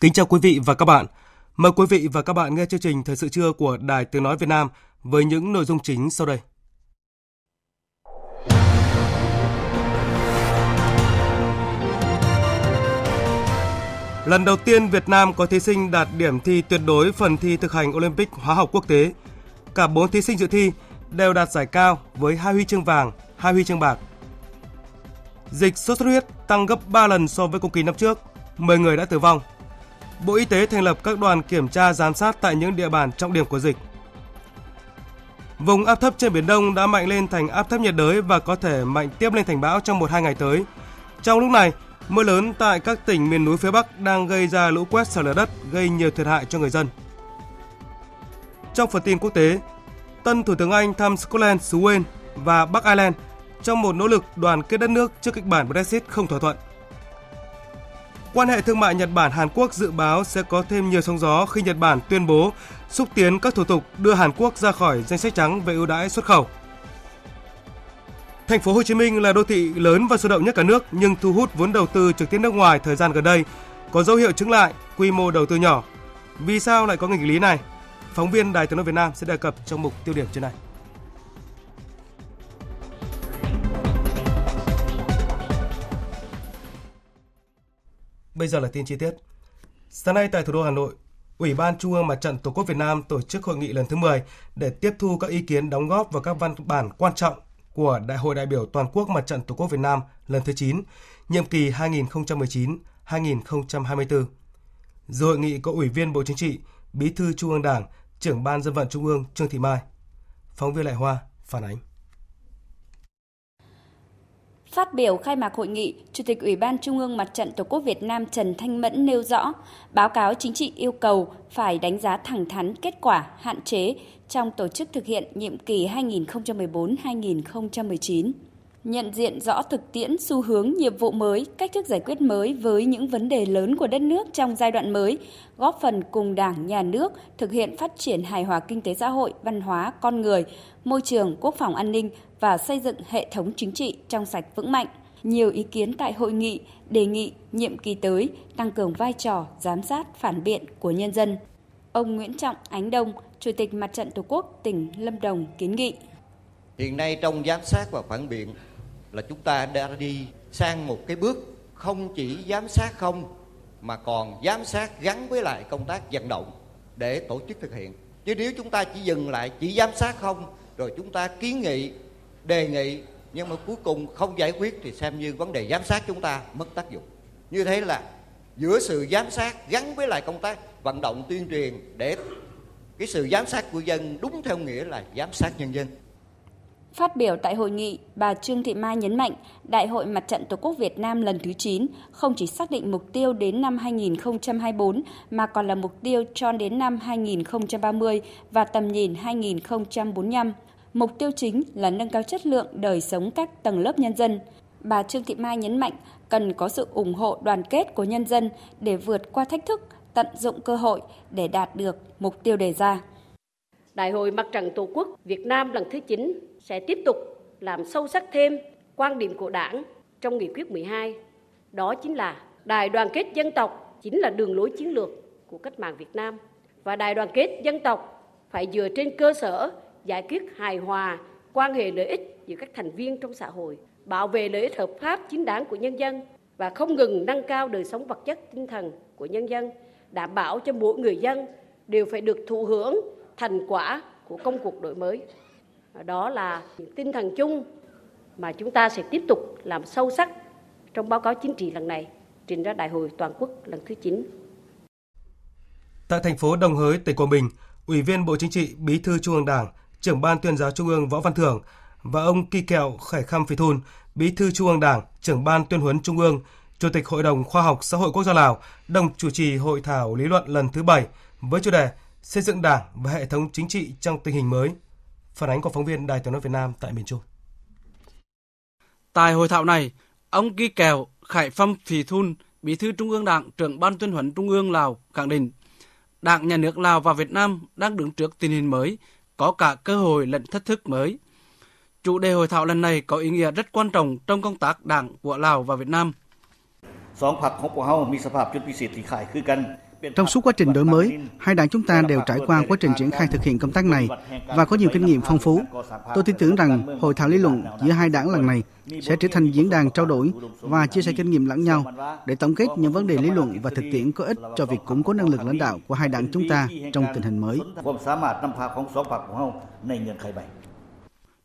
Kính chào quý vị và các bạn. Mời quý vị và các bạn nghe chương trình Thời sự trưa của Đài Tiếng Nói Việt Nam với những nội dung chính sau đây. Lần đầu tiên Việt Nam có thí sinh đạt điểm thi tuyệt đối phần thi thực hành Olympic hóa học quốc tế. Cả 4 thí sinh dự thi đều đạt giải cao với hai huy chương vàng, hai huy chương bạc. Dịch sốt xuất huyết tăng gấp 3 lần so với cùng kỳ năm trước, 10 người đã tử vong, Bộ Y tế thành lập các đoàn kiểm tra giám sát tại những địa bàn trọng điểm của dịch. Vùng áp thấp trên Biển Đông đã mạnh lên thành áp thấp nhiệt đới và có thể mạnh tiếp lên thành bão trong 1-2 ngày tới. Trong lúc này, mưa lớn tại các tỉnh miền núi phía Bắc đang gây ra lũ quét sạt lở đất, gây nhiều thiệt hại cho người dân. Trong phần tin quốc tế, tân Thủ tướng Anh thăm Scotland, xứ Wales và Bắc Ireland trong một nỗ lực đoàn kết đất nước trước kịch bản Brexit không thỏa thuận. Quan hệ thương mại Nhật Bản Hàn Quốc dự báo sẽ có thêm nhiều sóng gió khi Nhật Bản tuyên bố xúc tiến các thủ tục đưa Hàn Quốc ra khỏi danh sách trắng về ưu đãi xuất khẩu. Thành phố Hồ Chí Minh là đô thị lớn và sôi động nhất cả nước nhưng thu hút vốn đầu tư trực tiếp nước ngoài thời gian gần đây có dấu hiệu chứng lại, quy mô đầu tư nhỏ. Vì sao lại có nghịch lý này? Phóng viên Đài Tiếng nói Việt Nam sẽ đề cập trong mục tiêu điểm trên này. Bây giờ là tin chi tiết. Sáng nay tại thủ đô Hà Nội, Ủy ban Trung ương Mặt trận Tổ quốc Việt Nam tổ chức hội nghị lần thứ 10 để tiếp thu các ý kiến đóng góp vào các văn bản quan trọng của Đại hội đại biểu toàn quốc Mặt trận Tổ quốc Việt Nam lần thứ 9, nhiệm kỳ 2019-2024. Dự hội nghị có Ủy viên Bộ Chính trị, Bí thư Trung ương Đảng, Trưởng ban Dân vận Trung ương Trương Thị Mai. Phóng viên Lại Hoa phản ánh. Phát biểu khai mạc hội nghị, Chủ tịch Ủy ban Trung ương Mặt trận Tổ quốc Việt Nam Trần Thanh Mẫn nêu rõ, báo cáo chính trị yêu cầu phải đánh giá thẳng thắn kết quả, hạn chế trong tổ chức thực hiện nhiệm kỳ 2014-2019 nhận diện rõ thực tiễn xu hướng nhiệm vụ mới, cách thức giải quyết mới với những vấn đề lớn của đất nước trong giai đoạn mới, góp phần cùng Đảng, Nhà nước thực hiện phát triển hài hòa kinh tế xã hội, văn hóa, con người, môi trường, quốc phòng an ninh và xây dựng hệ thống chính trị trong sạch vững mạnh. Nhiều ý kiến tại hội nghị đề nghị nhiệm kỳ tới tăng cường vai trò giám sát phản biện của nhân dân. Ông Nguyễn Trọng Ánh Đông, Chủ tịch Mặt trận Tổ quốc tỉnh Lâm Đồng kiến nghị. Hiện nay trong giám sát và phản biện là chúng ta đã đi sang một cái bước không chỉ giám sát không mà còn giám sát gắn với lại công tác vận động để tổ chức thực hiện chứ nếu chúng ta chỉ dừng lại chỉ giám sát không rồi chúng ta kiến nghị đề nghị nhưng mà cuối cùng không giải quyết thì xem như vấn đề giám sát chúng ta mất tác dụng như thế là giữa sự giám sát gắn với lại công tác vận động tuyên truyền để cái sự giám sát của dân đúng theo nghĩa là giám sát nhân dân Phát biểu tại hội nghị, bà Trương Thị Mai nhấn mạnh, Đại hội Mặt trận Tổ quốc Việt Nam lần thứ 9 không chỉ xác định mục tiêu đến năm 2024 mà còn là mục tiêu cho đến năm 2030 và tầm nhìn 2045. Mục tiêu chính là nâng cao chất lượng đời sống các tầng lớp nhân dân. Bà Trương Thị Mai nhấn mạnh cần có sự ủng hộ đoàn kết của nhân dân để vượt qua thách thức, tận dụng cơ hội để đạt được mục tiêu đề ra. Đại hội Mặt trận Tổ quốc Việt Nam lần thứ 9 sẽ tiếp tục làm sâu sắc thêm quan điểm của Đảng trong nghị quyết 12. Đó chính là đại đoàn kết dân tộc chính là đường lối chiến lược của cách mạng Việt Nam và đại đoàn kết dân tộc phải dựa trên cơ sở giải quyết hài hòa quan hệ lợi ích giữa các thành viên trong xã hội, bảo vệ lợi ích hợp pháp chính đáng của nhân dân và không ngừng nâng cao đời sống vật chất tinh thần của nhân dân, đảm bảo cho mỗi người dân đều phải được thụ hưởng thành quả của công cuộc đổi mới. Đó là tinh thần chung mà chúng ta sẽ tiếp tục làm sâu sắc trong báo cáo chính trị lần này trình ra đại hội toàn quốc lần thứ 9. Tại thành phố Đồng Hới, tỉnh Quảng Bình, Ủy viên Bộ Chính trị, Bí thư Trung ương Đảng, trưởng ban tuyên giáo Trung ương Võ Văn Thưởng và ông Kỳ Kẹo Khải Khăm Phi Thun, Bí thư Trung ương Đảng, trưởng ban tuyên huấn Trung ương, Chủ tịch Hội đồng Khoa học Xã hội Quốc gia Lào, đồng chủ trì hội thảo lý luận lần thứ 7 với chủ đề Xây dựng Đảng và hệ thống chính trị trong tình hình mới. Phản ánh của phóng viên Đài Tiếng nói Việt Nam tại miền Trung. Tại hội thảo này, ông Kỳ Kẹo Khải Phăm Phì Thun, Bí thư Trung ương Đảng, trưởng ban tuyên huấn Trung ương Lào khẳng định Đảng, Nhà nước Lào và Việt Nam đang đứng trước tình hình mới, có cả cơ hội lẫn thách thức mới. Chủ đề hội thảo lần này có ý nghĩa rất quan trọng trong công tác đảng của Lào và Việt Nam. Trong suốt quá trình đổi mới, hai đảng chúng ta đều trải qua quá trình triển khai thực hiện công tác này và có nhiều kinh nghiệm phong phú. Tôi tin tưởng rằng hội thảo lý luận giữa hai đảng lần này sẽ trở thành diễn đàn trao đổi và chia sẻ kinh nghiệm lẫn nhau để tổng kết những vấn đề lý luận và thực tiễn có ích cho việc củng cố năng lực lãnh đạo của hai đảng chúng ta trong tình hình mới.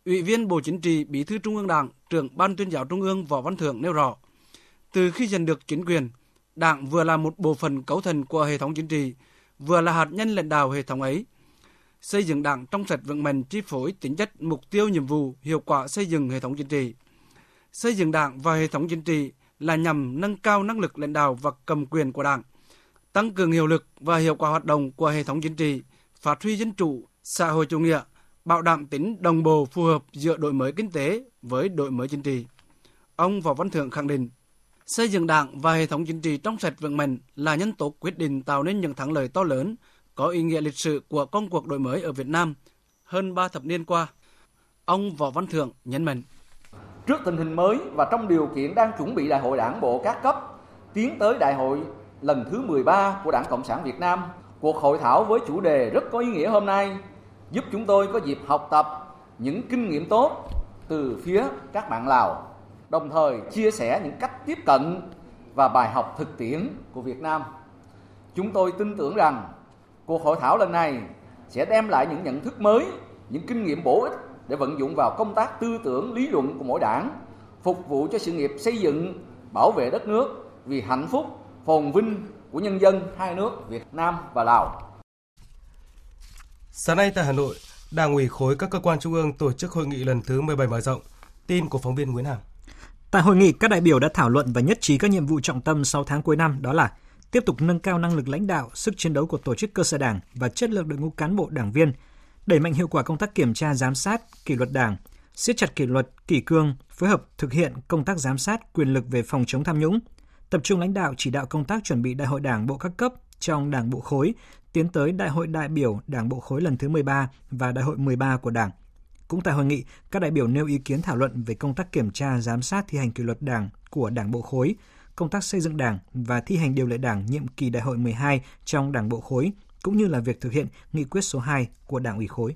Ủy viên Bộ Chính trị, Bí thư Trung ương Đảng, trưởng Ban tuyên giáo Trung ương Võ Văn Thưởng nêu rõ, từ khi giành được chính quyền, Đảng vừa là một bộ phận cấu thành của hệ thống chính trị, vừa là hạt nhân lãnh đạo hệ thống ấy. Xây dựng Đảng trong sạch vững mạnh chi phối tính chất mục tiêu nhiệm vụ hiệu quả xây dựng hệ thống chính trị. Xây dựng Đảng và hệ thống chính trị là nhằm nâng cao năng lực lãnh đạo và cầm quyền của Đảng, tăng cường hiệu lực và hiệu quả hoạt động của hệ thống chính trị, phát huy dân chủ, xã hội chủ nghĩa, bảo đảm tính đồng bộ phù hợp giữa đổi mới kinh tế với đổi mới chính trị. Ông Võ Văn Thượng khẳng định, xây dựng đảng và hệ thống chính trị trong sạch vững mạnh là nhân tố quyết định tạo nên những thắng lợi to lớn, có ý nghĩa lịch sử của công cuộc đổi mới ở Việt Nam hơn 3 thập niên qua. Ông Võ Văn Thượng nhấn mạnh. Trước tình hình mới và trong điều kiện đang chuẩn bị đại hội đảng bộ các cấp, tiến tới đại hội lần thứ 13 của Đảng Cộng sản Việt Nam, cuộc hội thảo với chủ đề rất có ý nghĩa hôm nay giúp chúng tôi có dịp học tập những kinh nghiệm tốt từ phía các bạn Lào, đồng thời chia sẻ những cách tiếp cận và bài học thực tiễn của Việt Nam. Chúng tôi tin tưởng rằng cuộc hội thảo lần này sẽ đem lại những nhận thức mới, những kinh nghiệm bổ ích để vận dụng vào công tác tư tưởng lý luận của mỗi đảng, phục vụ cho sự nghiệp xây dựng, bảo vệ đất nước vì hạnh phúc, phồn vinh của nhân dân hai nước Việt Nam và Lào. Sáng nay tại Hà Nội, Đảng ủy khối các cơ quan trung ương tổ chức hội nghị lần thứ 17 mở rộng. Tin của phóng viên Nguyễn Hằng. Tại hội nghị, các đại biểu đã thảo luận và nhất trí các nhiệm vụ trọng tâm 6 tháng cuối năm đó là tiếp tục nâng cao năng lực lãnh đạo, sức chiến đấu của tổ chức cơ sở đảng và chất lượng đội ngũ cán bộ đảng viên, đẩy mạnh hiệu quả công tác kiểm tra giám sát, kỷ luật đảng, siết chặt kỷ luật, kỷ cương, phối hợp thực hiện công tác giám sát quyền lực về phòng chống tham nhũng, tập trung lãnh đạo chỉ đạo công tác chuẩn bị đại hội đảng bộ các cấp trong đảng bộ khối, tiến tới đại hội đại biểu đảng bộ khối lần thứ 13 và đại hội 13 của đảng. Cũng tại hội nghị, các đại biểu nêu ý kiến thảo luận về công tác kiểm tra giám sát thi hành kỷ luật đảng của đảng bộ khối, công tác xây dựng đảng và thi hành điều lệ đảng nhiệm kỳ đại hội 12 trong đảng bộ khối, cũng như là việc thực hiện nghị quyết số 2 của đảng ủy khối.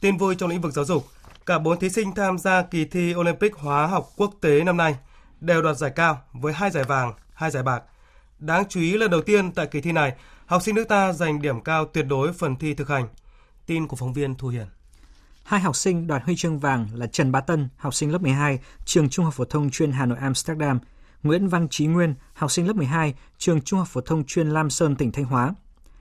Tin vui trong lĩnh vực giáo dục, cả 4 thí sinh tham gia kỳ thi Olympic hóa học quốc tế năm nay đều đoạt giải cao với hai giải vàng, hai giải bạc. Đáng chú ý là đầu tiên tại kỳ thi này, học sinh nước ta giành điểm cao tuyệt đối phần thi thực hành. Tin của phóng viên Thu Hiền. Hai học sinh đoạt huy chương vàng là Trần Bá Tân, học sinh lớp 12, trường Trung học phổ thông chuyên Hà Nội Amsterdam, Nguyễn Văn Trí Nguyên, học sinh lớp 12, trường Trung học phổ thông chuyên Lam Sơn, tỉnh Thanh Hóa.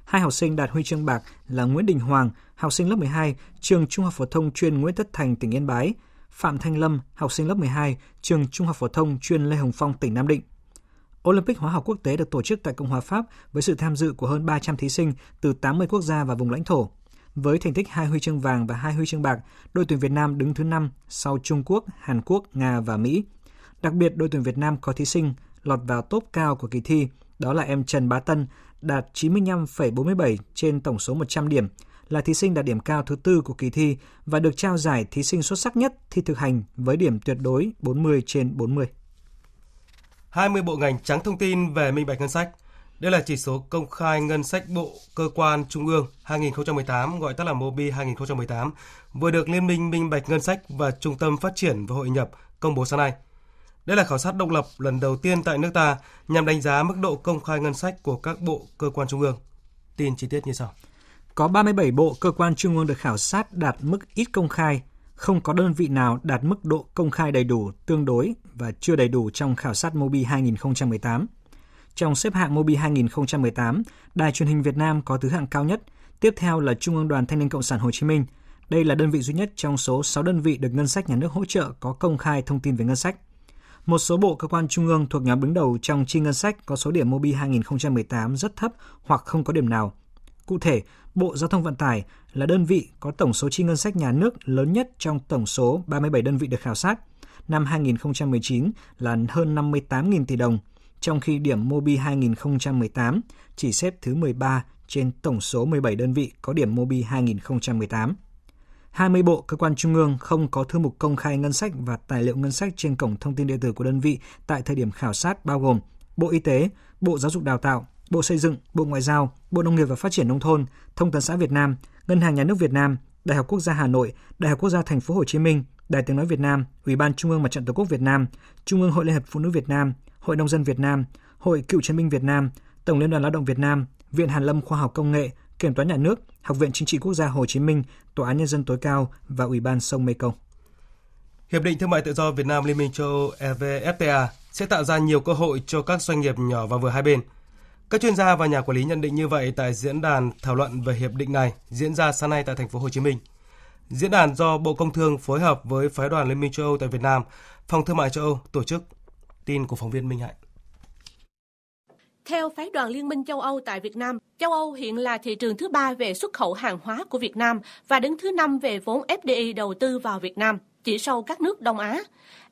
Hai học sinh đạt huy chương bạc là Nguyễn Đình Hoàng, học sinh lớp 12, trường Trung học phổ thông chuyên Nguyễn Tất Thành, tỉnh Yên Bái, Phạm Thanh Lâm, học sinh lớp 12, trường Trung học phổ thông chuyên Lê Hồng Phong, tỉnh Nam Định. Olympic hóa học quốc tế được tổ chức tại Cộng hòa Pháp với sự tham dự của hơn 300 thí sinh từ 80 quốc gia và vùng lãnh thổ. Với thành tích hai huy chương vàng và hai huy chương bạc, đội tuyển Việt Nam đứng thứ 5 sau Trung Quốc, Hàn Quốc, Nga và Mỹ. Đặc biệt, đội tuyển Việt Nam có thí sinh lọt vào top cao của kỳ thi, đó là em Trần Bá Tân, đạt 95,47 trên tổng số 100 điểm, là thí sinh đạt điểm cao thứ tư của kỳ thi và được trao giải thí sinh xuất sắc nhất thi thực hành với điểm tuyệt đối 40 trên 40. 20 bộ ngành trắng thông tin về minh bạch ngân sách. Đây là chỉ số công khai ngân sách Bộ Cơ quan Trung ương 2018, gọi tắt là MOBI 2018, vừa được Liên minh Minh bạch Ngân sách và Trung tâm Phát triển và Hội nhập công bố sáng nay. Đây là khảo sát độc lập lần đầu tiên tại nước ta nhằm đánh giá mức độ công khai ngân sách của các bộ cơ quan trung ương. Tin chi tiết như sau. Có 37 bộ cơ quan trung ương được khảo sát đạt mức ít công khai, không có đơn vị nào đạt mức độ công khai đầy đủ, tương đối và chưa đầy đủ trong khảo sát Mobi 2018. Trong xếp hạng Mobi 2018, Đài truyền hình Việt Nam có thứ hạng cao nhất, tiếp theo là Trung ương Đoàn Thanh niên Cộng sản Hồ Chí Minh. Đây là đơn vị duy nhất trong số 6 đơn vị được ngân sách nhà nước hỗ trợ có công khai thông tin về ngân sách. Một số bộ cơ quan trung ương thuộc nhóm đứng đầu trong chi ngân sách có số điểm Mobi 2018 rất thấp hoặc không có điểm nào. Cụ thể, Bộ Giao thông Vận tải là đơn vị có tổng số chi ngân sách nhà nước lớn nhất trong tổng số 37 đơn vị được khảo sát. Năm 2019 là hơn 58.000 tỷ đồng, trong khi điểm Mobi 2018 chỉ xếp thứ 13 trên tổng số 17 đơn vị có điểm Mobi 2018. 20 bộ cơ quan trung ương không có thư mục công khai ngân sách và tài liệu ngân sách trên cổng thông tin điện tử của đơn vị tại thời điểm khảo sát bao gồm Bộ Y tế, Bộ Giáo dục Đào tạo, Bộ Xây dựng, Bộ Ngoại giao, Bộ Nông nghiệp và Phát triển nông thôn, Thông tấn xã Việt Nam, Ngân hàng Nhà nước Việt Nam, Đại học Quốc gia Hà Nội, Đại học Quốc gia Thành phố Hồ Chí Minh, Đài Tiếng nói Việt Nam, Ủy ban Trung ương Mặt trận Tổ quốc Việt Nam, Trung ương Hội Liên hiệp Phụ nữ Việt Nam, Hội nông dân Việt Nam, Hội Cựu chiến binh Việt Nam, Tổng Liên đoàn Lao động Việt Nam, Viện Hàn lâm Khoa học Công nghệ, Kiểm toán Nhà nước, Học viện Chính trị Quốc gia Hồ Chí Minh, Tòa án Nhân dân tối cao và Ủy ban sông Mekong. Hiệp định Thương mại Tự do Việt Nam Liên minh châu Âu EVFTA sẽ tạo ra nhiều cơ hội cho các doanh nghiệp nhỏ và vừa hai bên. Các chuyên gia và nhà quản lý nhận định như vậy tại diễn đàn thảo luận về hiệp định này diễn ra sáng nay tại thành phố Hồ Chí Minh. Diễn đàn do Bộ Công Thương phối hợp với phái đoàn Liên minh châu Âu tại Việt Nam, Phòng Thương mại châu Âu tổ chức. Tin của phóng viên Minh Hạnh. Theo phái đoàn Liên minh châu Âu tại Việt Nam, châu Âu hiện là thị trường thứ ba về xuất khẩu hàng hóa của Việt Nam và đứng thứ năm về vốn FDI đầu tư vào Việt Nam, chỉ sau các nước Đông Á.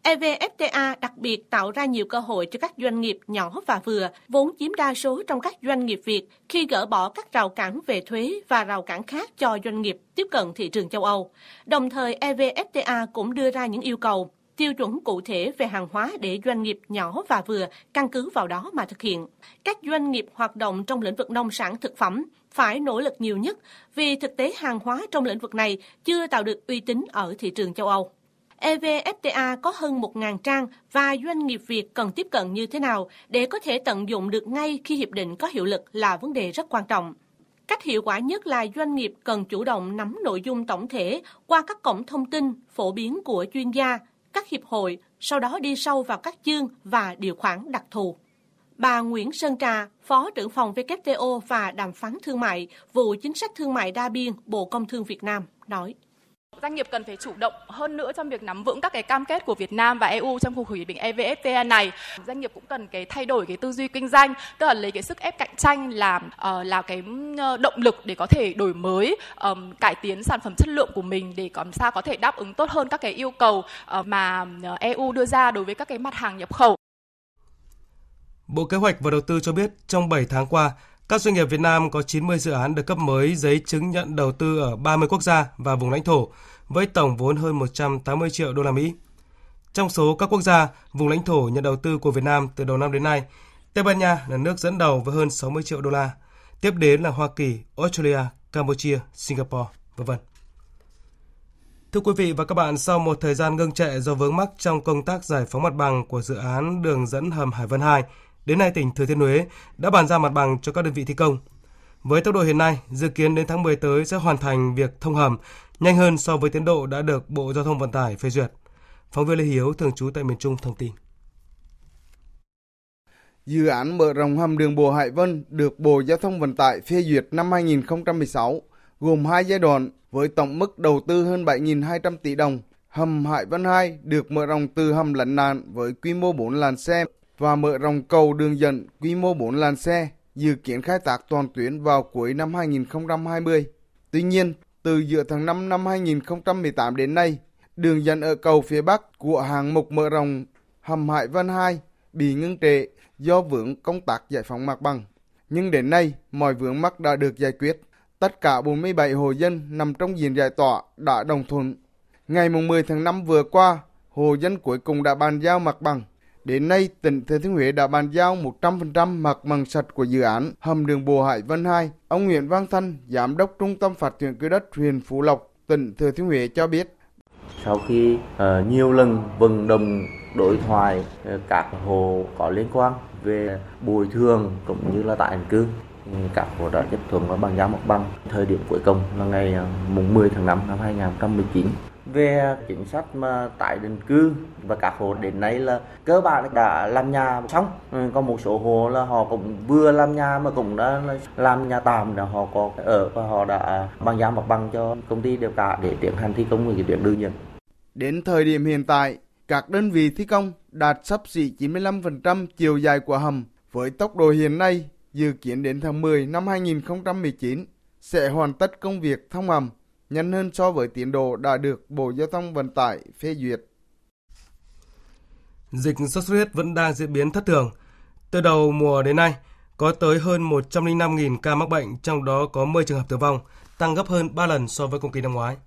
EVFTA đặc biệt tạo ra nhiều cơ hội cho các doanh nghiệp nhỏ và vừa, vốn chiếm đa số trong các doanh nghiệp Việt khi gỡ bỏ các rào cản về thuế và rào cản khác cho doanh nghiệp tiếp cận thị trường châu Âu. Đồng thời, EVFTA cũng đưa ra những yêu cầu tiêu chuẩn cụ thể về hàng hóa để doanh nghiệp nhỏ và vừa căn cứ vào đó mà thực hiện. Các doanh nghiệp hoạt động trong lĩnh vực nông sản thực phẩm phải nỗ lực nhiều nhất vì thực tế hàng hóa trong lĩnh vực này chưa tạo được uy tín ở thị trường châu Âu. EVFTA có hơn 1.000 trang và doanh nghiệp Việt cần tiếp cận như thế nào để có thể tận dụng được ngay khi hiệp định có hiệu lực là vấn đề rất quan trọng. Cách hiệu quả nhất là doanh nghiệp cần chủ động nắm nội dung tổng thể qua các cổng thông tin phổ biến của chuyên gia, các hiệp hội, sau đó đi sâu vào các chương và điều khoản đặc thù. Bà Nguyễn Sơn Trà, Phó trưởng phòng WTO và đàm phán thương mại, vụ chính sách thương mại đa biên, Bộ Công Thương Việt Nam, nói doanh nghiệp cần phải chủ động hơn nữa trong việc nắm vững các cái cam kết của Việt Nam và EU trong cuộc hiệp định EVFTA này. Doanh nghiệp cũng cần cái thay đổi cái tư duy kinh doanh, tức là lấy cái sức ép cạnh tranh làm uh, là cái ờ, động lực để có thể đổi mới, um, cải tiến sản phẩm chất lượng của mình để làm sao có thể đáp ứng tốt hơn các cái yêu cầu uh, mà EU đưa ra đối với các cái mặt hàng nhập khẩu. Bộ Kế hoạch và Đầu tư cho biết trong 7 tháng qua, các doanh nghiệp Việt Nam có 90 dự án được cấp mới giấy chứng nhận đầu tư ở 30 quốc gia và vùng lãnh thổ với tổng vốn hơn 180 triệu đô la Mỹ. Trong số các quốc gia, vùng lãnh thổ nhận đầu tư của Việt Nam từ đầu năm đến nay, Tây Ban Nha là nước dẫn đầu với hơn 60 triệu đô la, tiếp đến là Hoa Kỳ, Australia, Campuchia, Singapore, vân vân. Thưa quý vị và các bạn, sau một thời gian ngưng trệ do vướng mắc trong công tác giải phóng mặt bằng của dự án đường dẫn hầm Hải Vân 2, đến nay tỉnh Thừa Thiên Huế đã bàn giao mặt bằng cho các đơn vị thi công. Với tốc độ hiện nay, dự kiến đến tháng 10 tới sẽ hoàn thành việc thông hầm nhanh hơn so với tiến độ đã được Bộ Giao thông Vận tải phê duyệt. Phóng viên Lê Hiếu thường trú tại miền Trung thông tin. Dự án mở rộng hầm đường bộ Hải Vân được Bộ Giao thông Vận tải phê duyệt năm 2016, gồm hai giai đoạn với tổng mức đầu tư hơn 7.200 tỷ đồng. Hầm Hải Vân 2 được mở rộng từ hầm lấn nạn với quy mô 4 làn xe và mở rộng cầu đường dẫn quy mô 4 làn xe, dự kiến khai thác toàn tuyến vào cuối năm 2020. Tuy nhiên, từ giữa tháng 5 năm 2018 đến nay, đường dẫn ở cầu phía Bắc của hàng mục mở rộng hầm Hải Vân 2 bị ngưng trệ do vướng công tác giải phóng mặt bằng. Nhưng đến nay, mọi vướng mắc đã được giải quyết. Tất cả 47 hộ dân nằm trong diện giải tỏa đã đồng thuận. Ngày 10 tháng 5 vừa qua, hộ dân cuối cùng đã bàn giao mặt bằng Đến nay, tỉnh Thừa Thiên Huế đã bàn giao 100% mặt bằng sạch của dự án hầm đường bộ Hải Vân 2. Ông Nguyễn Văn Thanh, Giám đốc Trung tâm Phát triển Quỹ đất huyện Phú Lộc, tỉnh Thừa Thiên Huế cho biết. Sau khi uh, nhiều lần vận động đối thoại uh, các hồ có liên quan về bồi thường cũng như là tái định cư, ừ, các hồ đã chấp thuận và bàn giao mặt bằng. Thời điểm cuối cùng là ngày uh, mùng 10 tháng 5 năm 2019 về chính sách mà tái định cư và các hộ đến nay là cơ bản đã làm nhà xong. Ừ, còn một số hộ là họ cũng vừa làm nhà mà cũng đã làm nhà tạm là họ có ở và họ đã bàn giao mặt bằng cho công ty đều cả để tiến hành thi công cái tuyến đường nhận Đến thời điểm hiện tại, các đơn vị thi công đạt sắp xỉ 95% chiều dài của hầm. Với tốc độ hiện nay dự kiến đến tháng 10 năm 2019 sẽ hoàn tất công việc thông hầm nhanh hơn so với tiến độ đã được Bộ Giao thông Vận tải phê duyệt. Dịch sốt xuất huyết vẫn đang diễn biến thất thường. Từ đầu mùa đến nay, có tới hơn 105.000 ca mắc bệnh, trong đó có 10 trường hợp tử vong, tăng gấp hơn 3 lần so với cùng kỳ năm ngoái.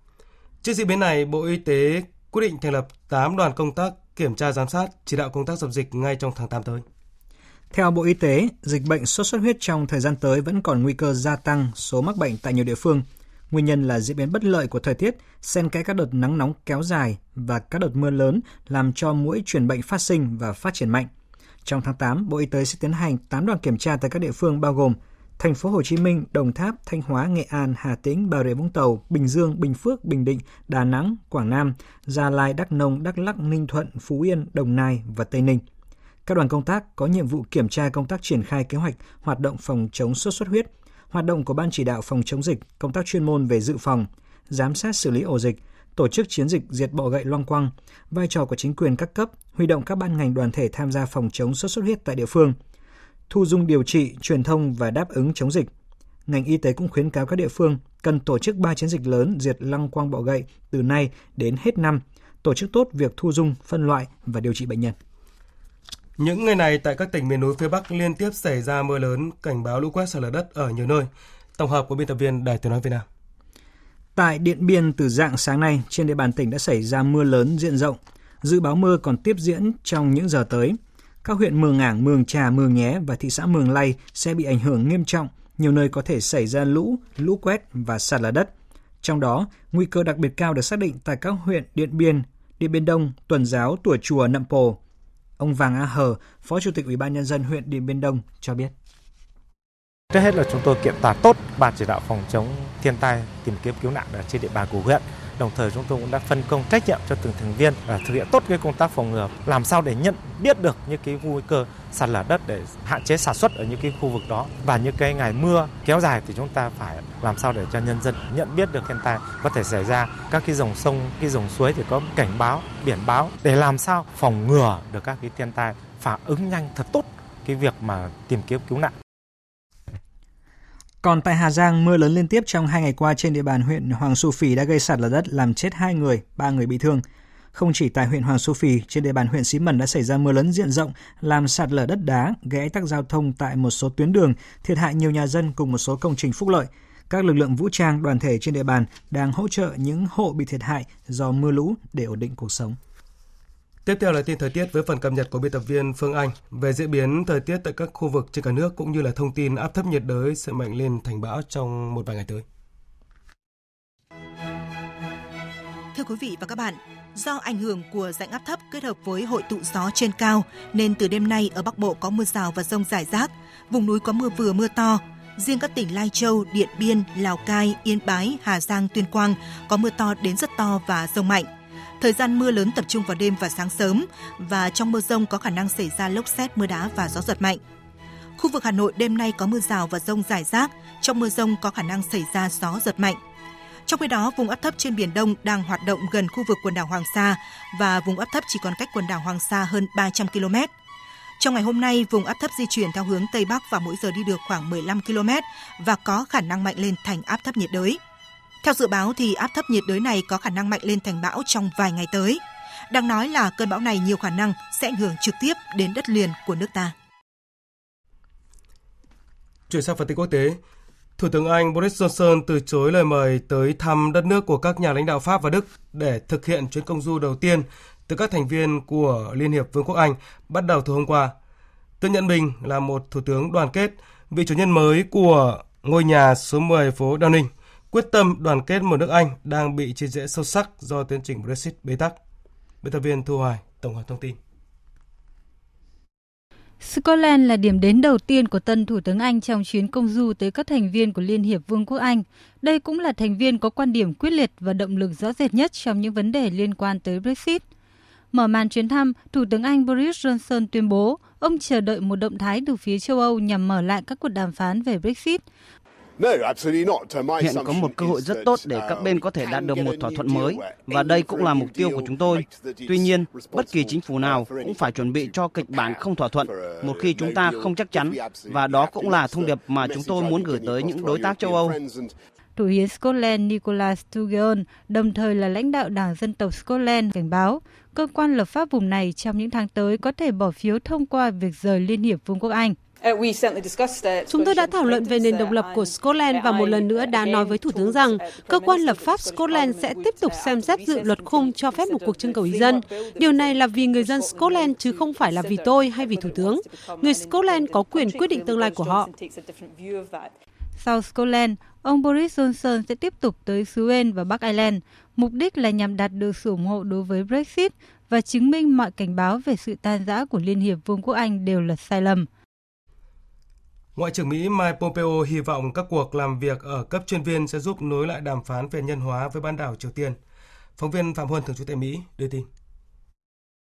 Trước diễn biến này, Bộ Y tế quyết định thành lập 8 đoàn công tác kiểm tra giám sát, chỉ đạo công tác dập dịch ngay trong tháng 8 tới. Theo Bộ Y tế, dịch bệnh sốt xuất huyết trong thời gian tới vẫn còn nguy cơ gia tăng số mắc bệnh tại nhiều địa phương. Nguyên nhân là diễn biến bất lợi của thời tiết, xen kẽ các đợt nắng nóng kéo dài và các đợt mưa lớn làm cho mũi truyền bệnh phát sinh và phát triển mạnh. Trong tháng 8, Bộ Y tế sẽ tiến hành 8 đoàn kiểm tra tại các địa phương bao gồm thành phố Hồ Chí Minh, Đồng Tháp, Thanh Hóa, Nghệ An, Hà Tĩnh, Bà Rịa Vũng Tàu, Bình Dương, Bình Phước, Bình Định, Đà Nẵng, Quảng Nam, Gia Lai, Đắk Nông, Đắk Lắk, Ninh Thuận, Phú Yên, Đồng Nai và Tây Ninh. Các đoàn công tác có nhiệm vụ kiểm tra công tác triển khai kế hoạch hoạt động phòng chống sốt xuất huyết, hoạt động của Ban chỉ đạo phòng chống dịch, công tác chuyên môn về dự phòng, giám sát xử lý ổ dịch, tổ chức chiến dịch diệt bọ gậy loang quang, vai trò của chính quyền các cấp, huy động các ban ngành đoàn thể tham gia phòng chống sốt xuất huyết tại địa phương, thu dung điều trị, truyền thông và đáp ứng chống dịch. Ngành y tế cũng khuyến cáo các địa phương cần tổ chức 3 chiến dịch lớn diệt lăng quang bọ gậy từ nay đến hết năm, tổ chức tốt việc thu dung, phân loại và điều trị bệnh nhân. Những ngày này tại các tỉnh miền núi phía Bắc liên tiếp xảy ra mưa lớn, cảnh báo lũ quét sạt lở đất ở nhiều nơi. Tổng hợp của biên tập viên Đài Tiếng nói Việt Nam. Tại Điện Biên từ dạng sáng nay, trên địa bàn tỉnh đã xảy ra mưa lớn diện rộng. Dự báo mưa còn tiếp diễn trong những giờ tới. Các huyện Mường Ảng, Mường Trà, Mường Nhé và thị xã Mường Lay sẽ bị ảnh hưởng nghiêm trọng, nhiều nơi có thể xảy ra lũ, lũ quét và sạt lở đất. Trong đó, nguy cơ đặc biệt cao được xác định tại các huyện Điện Biên, Điện Biên Đông, Tuần Giáo, Tùa Chùa, Nậm Pồ. Ông Vàng A Hờ, Phó Chủ tịch Ủy ban nhân dân huyện Điện Biên Đông cho biết. Trước hết là chúng tôi kiểm tra tốt ban chỉ đạo phòng chống thiên tai, tìm kiếm cứu nạn ở trên địa bàn của huyện. Đồng thời chúng tôi cũng đã phân công trách nhiệm cho từng thành viên và thực hiện tốt cái công tác phòng ngừa, làm sao để nhận biết được những cái nguy cơ sạt lở đất để hạn chế sản xuất ở những cái khu vực đó. Và những cái ngày mưa kéo dài thì chúng ta phải làm sao để cho nhân dân nhận biết được thiên tai. Có thể xảy ra các cái dòng sông, cái dòng suối thì có cảnh báo, biển báo. Để làm sao phòng ngừa được các cái thiên tai phản ứng nhanh thật tốt cái việc mà tìm kiếm cứu nạn còn tại Hà Giang, mưa lớn liên tiếp trong hai ngày qua trên địa bàn huyện Hoàng Su Phì đã gây sạt lở đất làm chết hai người, ba người bị thương. Không chỉ tại huyện Hoàng Su Phì, trên địa bàn huyện Xí Mần đã xảy ra mưa lớn diện rộng, làm sạt lở đất đá, gây tắc giao thông tại một số tuyến đường, thiệt hại nhiều nhà dân cùng một số công trình phúc lợi. Các lực lượng vũ trang, đoàn thể trên địa bàn đang hỗ trợ những hộ bị thiệt hại do mưa lũ để ổn định cuộc sống. Tiếp theo là tin thời tiết với phần cập nhật của biên tập viên Phương Anh về diễn biến thời tiết tại các khu vực trên cả nước cũng như là thông tin áp thấp nhiệt đới sẽ mạnh lên thành bão trong một vài ngày tới. Thưa quý vị và các bạn, do ảnh hưởng của rãnh áp thấp kết hợp với hội tụ gió trên cao nên từ đêm nay ở Bắc Bộ có mưa rào và rông rải rác, vùng núi có mưa vừa mưa to. Riêng các tỉnh Lai Châu, Điện Biên, Lào Cai, Yên Bái, Hà Giang, Tuyên Quang có mưa to đến rất to và rông mạnh Thời gian mưa lớn tập trung vào đêm và sáng sớm và trong mưa rông có khả năng xảy ra lốc xét, mưa đá và gió giật mạnh. Khu vực Hà Nội đêm nay có mưa rào và rông rải rác, trong mưa rông có khả năng xảy ra gió giật mạnh. Trong khi đó, vùng áp thấp trên Biển Đông đang hoạt động gần khu vực quần đảo Hoàng Sa và vùng áp thấp chỉ còn cách quần đảo Hoàng Sa hơn 300 km. Trong ngày hôm nay, vùng áp thấp di chuyển theo hướng Tây Bắc và mỗi giờ đi được khoảng 15 km và có khả năng mạnh lên thành áp thấp nhiệt đới. Theo dự báo thì áp thấp nhiệt đới này có khả năng mạnh lên thành bão trong vài ngày tới. Đang nói là cơn bão này nhiều khả năng sẽ ảnh hưởng trực tiếp đến đất liền của nước ta. Chuyển sang phần tin quốc tế, Thủ tướng Anh Boris Johnson từ chối lời mời tới thăm đất nước của các nhà lãnh đạo Pháp và Đức để thực hiện chuyến công du đầu tiên từ các thành viên của Liên hiệp Vương quốc Anh bắt đầu từ hôm qua. Tự nhận mình là một thủ tướng đoàn kết, vị chủ nhân mới của ngôi nhà số 10 phố Downing – quyết tâm đoàn kết một nước Anh đang bị chia rẽ sâu sắc do tiến trình Brexit bế tắc. Biên tập viên Thu Hoài tổng hợp thông tin. Scotland là điểm đến đầu tiên của tân Thủ tướng Anh trong chuyến công du tới các thành viên của Liên hiệp Vương quốc Anh. Đây cũng là thành viên có quan điểm quyết liệt và động lực rõ rệt nhất trong những vấn đề liên quan tới Brexit. Mở màn chuyến thăm, Thủ tướng Anh Boris Johnson tuyên bố ông chờ đợi một động thái từ phía châu Âu nhằm mở lại các cuộc đàm phán về Brexit. Hiện có một cơ hội rất tốt để các bên có thể đạt được một thỏa thuận mới và đây cũng là mục tiêu của chúng tôi. Tuy nhiên, bất kỳ chính phủ nào cũng phải chuẩn bị cho kịch bản không thỏa thuận một khi chúng ta không chắc chắn và đó cũng là thông điệp mà chúng tôi muốn gửi tới những đối tác châu Âu. Thủ hiến Scotland Nicola Sturgeon, đồng thời là lãnh đạo Đảng Dân tộc Scotland, cảnh báo cơ quan lập pháp vùng này trong những tháng tới có thể bỏ phiếu thông qua việc rời Liên hiệp Vương quốc Anh. Chúng tôi đã thảo luận về nền độc lập của Scotland và một lần nữa đã nói với Thủ tướng rằng cơ quan lập pháp Scotland sẽ tiếp tục xem xét dự luật khung cho phép một cuộc trưng cầu ý dân. Điều này là vì người dân Scotland chứ không phải là vì tôi hay vì Thủ tướng. Người Scotland có quyền quyết định tương lai của họ. Sau Scotland, ông Boris Johnson sẽ tiếp tục tới xứ Wales và Bắc Ireland. Mục đích là nhằm đạt được sự ủng hộ đối với Brexit và chứng minh mọi cảnh báo về sự tan rã của Liên hiệp Vương quốc Anh đều là sai lầm. Ngoại trưởng Mỹ Mike Pompeo hy vọng các cuộc làm việc ở cấp chuyên viên sẽ giúp nối lại đàm phán về nhân hóa với bán đảo Triều Tiên. Phóng viên Phạm Huân thường trú tại Mỹ đưa tin.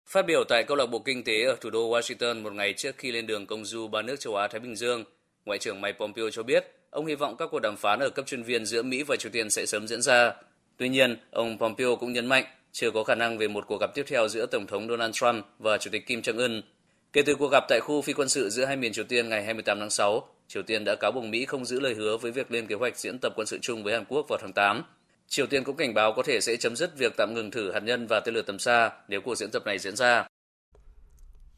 Phát biểu tại câu lạc bộ kinh tế ở thủ đô Washington một ngày trước khi lên đường công du ba nước châu Á Thái Bình Dương, Ngoại trưởng Mike Pompeo cho biết ông hy vọng các cuộc đàm phán ở cấp chuyên viên giữa Mỹ và Triều Tiên sẽ sớm diễn ra. Tuy nhiên, ông Pompeo cũng nhấn mạnh chưa có khả năng về một cuộc gặp tiếp theo giữa Tổng thống Donald Trump và Chủ tịch Kim Jong-un Kể từ cuộc gặp tại khu phi quân sự giữa hai miền Triều Tiên ngày 28 tháng 6, Triều Tiên đã cáo buộc Mỹ không giữ lời hứa với việc lên kế hoạch diễn tập quân sự chung với Hàn Quốc vào tháng 8. Triều Tiên cũng cảnh báo có thể sẽ chấm dứt việc tạm ngừng thử hạt nhân và tên lửa tầm xa nếu cuộc diễn tập này diễn ra.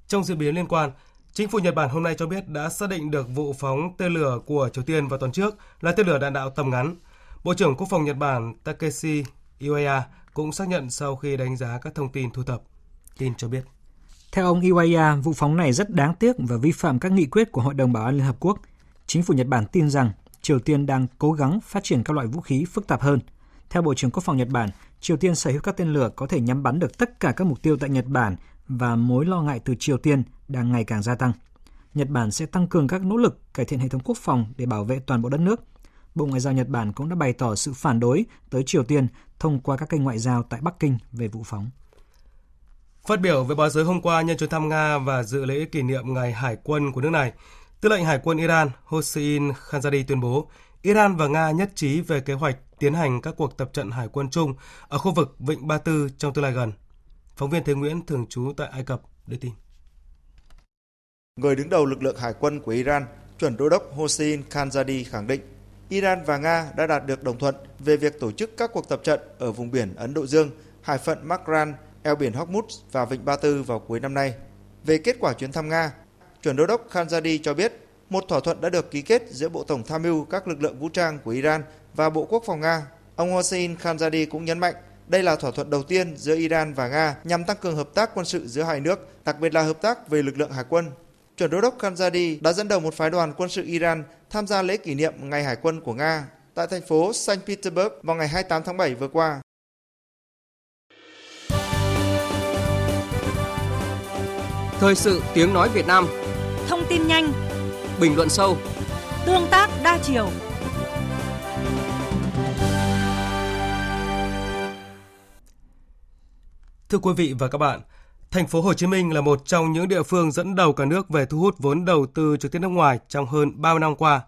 Trong diễn biến liên quan, chính phủ Nhật Bản hôm nay cho biết đã xác định được vụ phóng tên lửa của Triều Tiên vào tuần trước là tên lửa đạn đạo tầm ngắn. Bộ trưởng Quốc phòng Nhật Bản Takeshi Iwaya cũng xác nhận sau khi đánh giá các thông tin thu thập. Tin cho biết. Theo ông Iwaya, vụ phóng này rất đáng tiếc và vi phạm các nghị quyết của Hội đồng Bảo an Liên Hợp Quốc. Chính phủ Nhật Bản tin rằng Triều Tiên đang cố gắng phát triển các loại vũ khí phức tạp hơn. Theo Bộ trưởng Quốc phòng Nhật Bản, Triều Tiên sở hữu các tên lửa có thể nhắm bắn được tất cả các mục tiêu tại Nhật Bản và mối lo ngại từ Triều Tiên đang ngày càng gia tăng. Nhật Bản sẽ tăng cường các nỗ lực cải thiện hệ thống quốc phòng để bảo vệ toàn bộ đất nước. Bộ Ngoại giao Nhật Bản cũng đã bày tỏ sự phản đối tới Triều Tiên thông qua các kênh ngoại giao tại Bắc Kinh về vụ phóng. Phát biểu với báo giới hôm qua nhân chuyến thăm Nga và dự lễ kỷ niệm Ngày Hải quân của nước này, Tư lệnh Hải quân Iran Hossein Khanzadi tuyên bố Iran và Nga nhất trí về kế hoạch tiến hành các cuộc tập trận hải quân chung ở khu vực Vịnh Ba Tư trong tương lai gần. Phóng viên Thế Nguyễn thường trú tại Ai Cập đưa tin. Người đứng đầu lực lượng hải quân của Iran, chuẩn đô đốc Hossein Khanzadi khẳng định Iran và Nga đã đạt được đồng thuận về việc tổ chức các cuộc tập trận ở vùng biển Ấn Độ Dương, hải phận Makran eo biển Hormuz và Vịnh Ba Tư vào cuối năm nay. Về kết quả chuyến thăm Nga, chuẩn đô đốc Khanzadi cho biết một thỏa thuận đã được ký kết giữa Bộ Tổng tham mưu các lực lượng vũ trang của Iran và Bộ Quốc phòng Nga. Ông Hossein Khanzadi cũng nhấn mạnh đây là thỏa thuận đầu tiên giữa Iran và Nga nhằm tăng cường hợp tác quân sự giữa hai nước, đặc biệt là hợp tác về lực lượng hải quân. Chuẩn đô đốc Khanzadi đã dẫn đầu một phái đoàn quân sự Iran tham gia lễ kỷ niệm Ngày Hải quân của Nga tại thành phố Saint Petersburg vào ngày 28 tháng 7 vừa qua. Thời sự tiếng nói Việt Nam. Thông tin nhanh. Bình luận sâu. Tương tác đa chiều. Thưa quý vị và các bạn, thành phố Hồ Chí Minh là một trong những địa phương dẫn đầu cả nước về thu hút vốn đầu tư trực tiếp nước ngoài trong hơn 30 năm qua.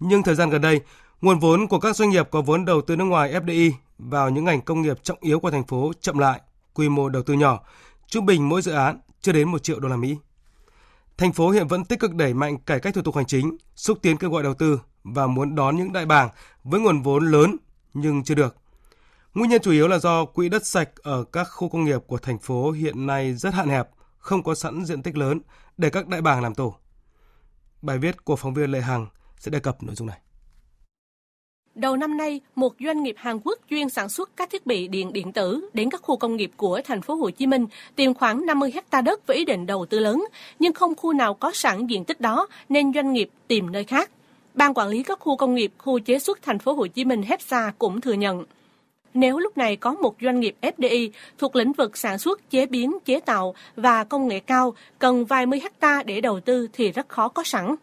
Nhưng thời gian gần đây, nguồn vốn của các doanh nghiệp có vốn đầu tư nước ngoài FDI vào những ngành công nghiệp trọng yếu của thành phố chậm lại, quy mô đầu tư nhỏ, trung bình mỗi dự án chưa đến 1 triệu đô la Mỹ. Thành phố hiện vẫn tích cực đẩy mạnh cải cách thủ tục hành chính, xúc tiến kêu gọi đầu tư và muốn đón những đại bàng với nguồn vốn lớn nhưng chưa được. Nguyên nhân chủ yếu là do quỹ đất sạch ở các khu công nghiệp của thành phố hiện nay rất hạn hẹp, không có sẵn diện tích lớn để các đại bàng làm tổ. Bài viết của phóng viên Lệ Hằng sẽ đề cập nội dung này. Đầu năm nay, một doanh nghiệp Hàn Quốc chuyên sản xuất các thiết bị điện điện tử đến các khu công nghiệp của thành phố Hồ Chí Minh tìm khoảng 50 hecta đất với ý định đầu tư lớn, nhưng không khu nào có sẵn diện tích đó nên doanh nghiệp tìm nơi khác. Ban quản lý các khu công nghiệp, khu chế xuất thành phố Hồ Chí Minh HEPSA cũng thừa nhận. nếu lúc này có một doanh nghiệp FDI thuộc lĩnh vực sản xuất, chế biến, chế tạo và công nghệ cao cần vài mươi hecta để đầu tư thì rất khó có sẵn.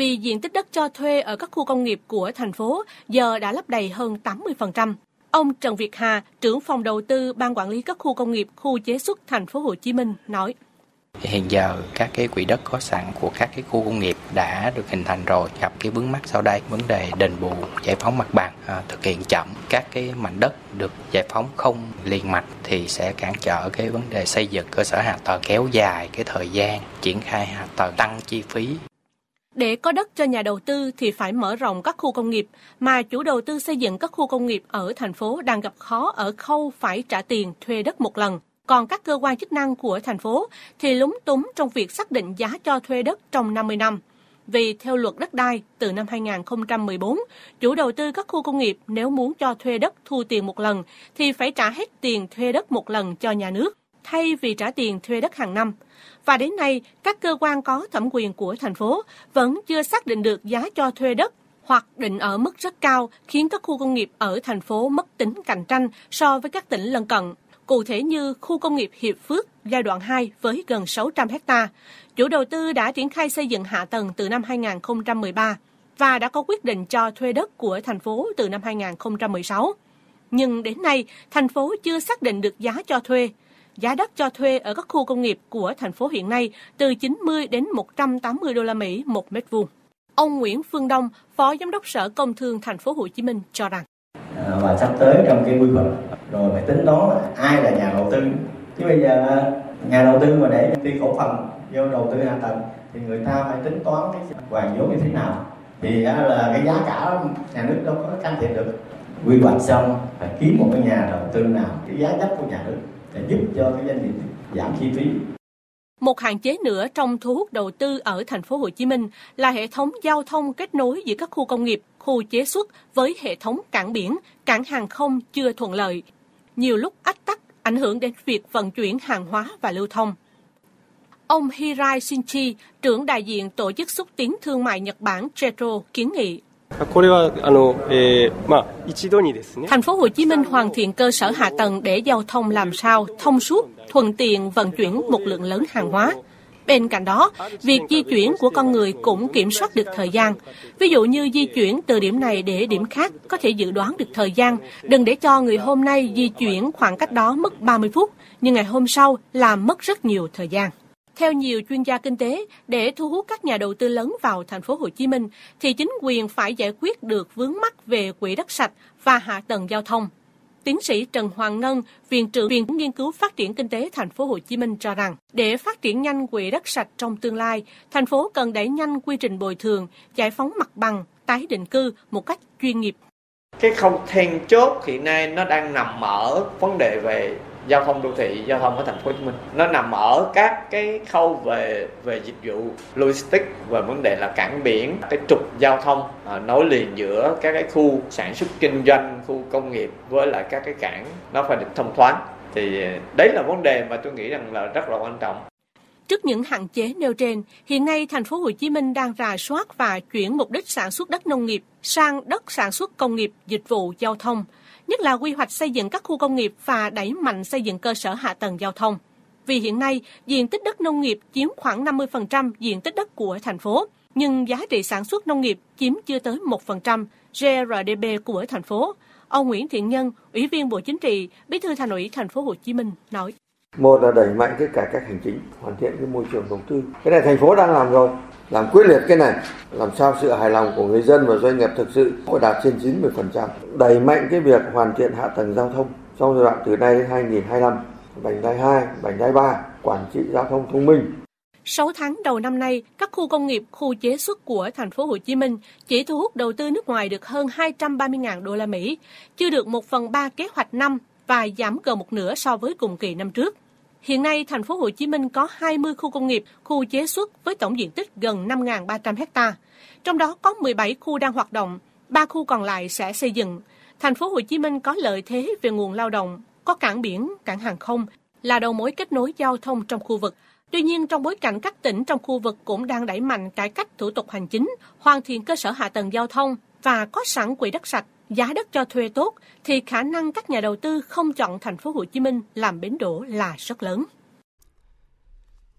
Vì diện tích đất cho thuê ở các khu công nghiệp của thành phố giờ đã lấp đầy hơn 80%. Ông Trần Việt Hà, trưởng phòng đầu tư ban quản lý các khu công nghiệp, khu chế xuất thành phố Hồ Chí Minh nói: Hiện giờ các cái quỹ đất có sẵn của các cái khu công nghiệp đã được hình thành rồi gặp cái vướng mắt sau đây vấn đề đền bù giải phóng mặt bằng à, thực hiện chậm các cái mảnh đất được giải phóng không liền mạch thì sẽ cản trở cái vấn đề xây dựng cơ sở hạ tầng kéo dài cái thời gian triển khai hạ tầng tăng chi phí để có đất cho nhà đầu tư thì phải mở rộng các khu công nghiệp, mà chủ đầu tư xây dựng các khu công nghiệp ở thành phố đang gặp khó ở khâu phải trả tiền thuê đất một lần. Còn các cơ quan chức năng của thành phố thì lúng túng trong việc xác định giá cho thuê đất trong 50 năm. Vì theo luật đất đai từ năm 2014, chủ đầu tư các khu công nghiệp nếu muốn cho thuê đất thu tiền một lần thì phải trả hết tiền thuê đất một lần cho nhà nước, thay vì trả tiền thuê đất hàng năm. Và đến nay, các cơ quan có thẩm quyền của thành phố vẫn chưa xác định được giá cho thuê đất hoặc định ở mức rất cao khiến các khu công nghiệp ở thành phố mất tính cạnh tranh so với các tỉnh lân cận. Cụ thể như khu công nghiệp Hiệp Phước giai đoạn 2 với gần 600 hecta, chủ đầu tư đã triển khai xây dựng hạ tầng từ năm 2013 và đã có quyết định cho thuê đất của thành phố từ năm 2016. Nhưng đến nay, thành phố chưa xác định được giá cho thuê. Giá đất cho thuê ở các khu công nghiệp của thành phố hiện nay từ 90 đến 180 đô la Mỹ một mét vuông. Ông Nguyễn Phương Đông, Phó Giám đốc Sở Công Thương thành phố Hồ Chí Minh cho rằng. À, và sắp tới trong cái quy hoạch rồi phải tính toán ai là nhà đầu tư. Chứ bây giờ à, nhà đầu tư mà để đi cổ phần vô đầu tư hạ tầng thì người ta phải tính toán cái hoàn vốn như thế nào. Thì à, là cái giá cả nhà nước đâu có can thiệp được. Quy hoạch xong phải kiếm một cái nhà đầu tư nào cái giá đất của nhà nước để giúp cho cái doanh nghiệp giảm chi phí một hạn chế nữa trong thu hút đầu tư ở thành phố Hồ Chí Minh là hệ thống giao thông kết nối giữa các khu công nghiệp, khu chế xuất với hệ thống cảng biển, cảng hàng không chưa thuận lợi. Nhiều lúc ách tắc ảnh hưởng đến việc vận chuyển hàng hóa và lưu thông. Ông Hirai Shinchi, trưởng đại diện Tổ chức xúc tiến thương mại Nhật Bản JETRO kiến nghị Thành phố Hồ Chí Minh hoàn thiện cơ sở hạ tầng để giao thông làm sao thông suốt, thuận tiện vận chuyển một lượng lớn hàng hóa. Bên cạnh đó, việc di chuyển của con người cũng kiểm soát được thời gian. Ví dụ như di chuyển từ điểm này để điểm khác có thể dự đoán được thời gian. Đừng để cho người hôm nay di chuyển khoảng cách đó mất 30 phút, nhưng ngày hôm sau làm mất rất nhiều thời gian. Theo nhiều chuyên gia kinh tế, để thu hút các nhà đầu tư lớn vào thành phố Hồ Chí Minh thì chính quyền phải giải quyết được vướng mắc về quỹ đất sạch và hạ tầng giao thông. Tiến sĩ Trần Hoàng Ngân, Viện trưởng Viện Nghiên cứu Phát triển Kinh tế Thành phố Hồ Chí Minh cho rằng, để phát triển nhanh quỹ đất sạch trong tương lai, thành phố cần đẩy nhanh quy trình bồi thường, giải phóng mặt bằng, tái định cư một cách chuyên nghiệp. Cái không then chốt hiện nay nó đang nằm ở vấn đề về giao thông đô thị giao thông ở thành phố Hồ Chí Minh. Nó nằm ở các cái khâu về về dịch vụ logistics và vấn đề là cảng biển cái trục giao thông à, nối liền giữa các cái khu sản xuất kinh doanh khu công nghiệp với lại các cái cảng nó phải được thông thoáng. Thì à, đấy là vấn đề mà tôi nghĩ rằng là rất là quan trọng. Trước những hạn chế nêu trên, hiện nay thành phố Hồ Chí Minh đang rà soát và chuyển mục đích sản xuất đất nông nghiệp sang đất sản xuất công nghiệp, dịch vụ, giao thông nhất là quy hoạch xây dựng các khu công nghiệp và đẩy mạnh xây dựng cơ sở hạ tầng giao thông. Vì hiện nay, diện tích đất nông nghiệp chiếm khoảng 50% diện tích đất của thành phố, nhưng giá trị sản xuất nông nghiệp chiếm chưa tới 1% GRDP của thành phố. Ông Nguyễn Thiện Nhân, Ủy viên Bộ Chính trị, Bí thư Thành ủy Thành phố Hồ Chí Minh nói: Một là đẩy mạnh cái cải cách hành chính, hoàn thiện cái môi trường đầu tư. Cái này thành phố đang làm rồi làm quyết liệt cái này làm sao sự hài lòng của người dân và doanh nghiệp thực sự phải đạt trên 90%. Đẩy mạnh cái việc hoàn thiện hạ tầng giao thông trong giai đoạn từ nay đến 2025, vành đai 2, vành đai 3, quản trị giao thông thông minh. 6 tháng đầu năm nay, các khu công nghiệp, khu chế xuất của thành phố Hồ Chí Minh chỉ thu hút đầu tư nước ngoài được hơn 230.000 đô la Mỹ, chưa được 1 phần 3 kế hoạch năm và giảm gần một nửa so với cùng kỳ năm trước. Hiện nay, thành phố Hồ Chí Minh có 20 khu công nghiệp, khu chế xuất với tổng diện tích gần 5.300 hecta. Trong đó có 17 khu đang hoạt động, 3 khu còn lại sẽ xây dựng. Thành phố Hồ Chí Minh có lợi thế về nguồn lao động, có cảng biển, cảng hàng không, là đầu mối kết nối giao thông trong khu vực. Tuy nhiên, trong bối cảnh các tỉnh trong khu vực cũng đang đẩy mạnh cải cách thủ tục hành chính, hoàn thiện cơ sở hạ tầng giao thông và có sẵn quỹ đất sạch, giá đất cho thuê tốt thì khả năng các nhà đầu tư không chọn thành phố Hồ Chí Minh làm bến đỗ là rất lớn.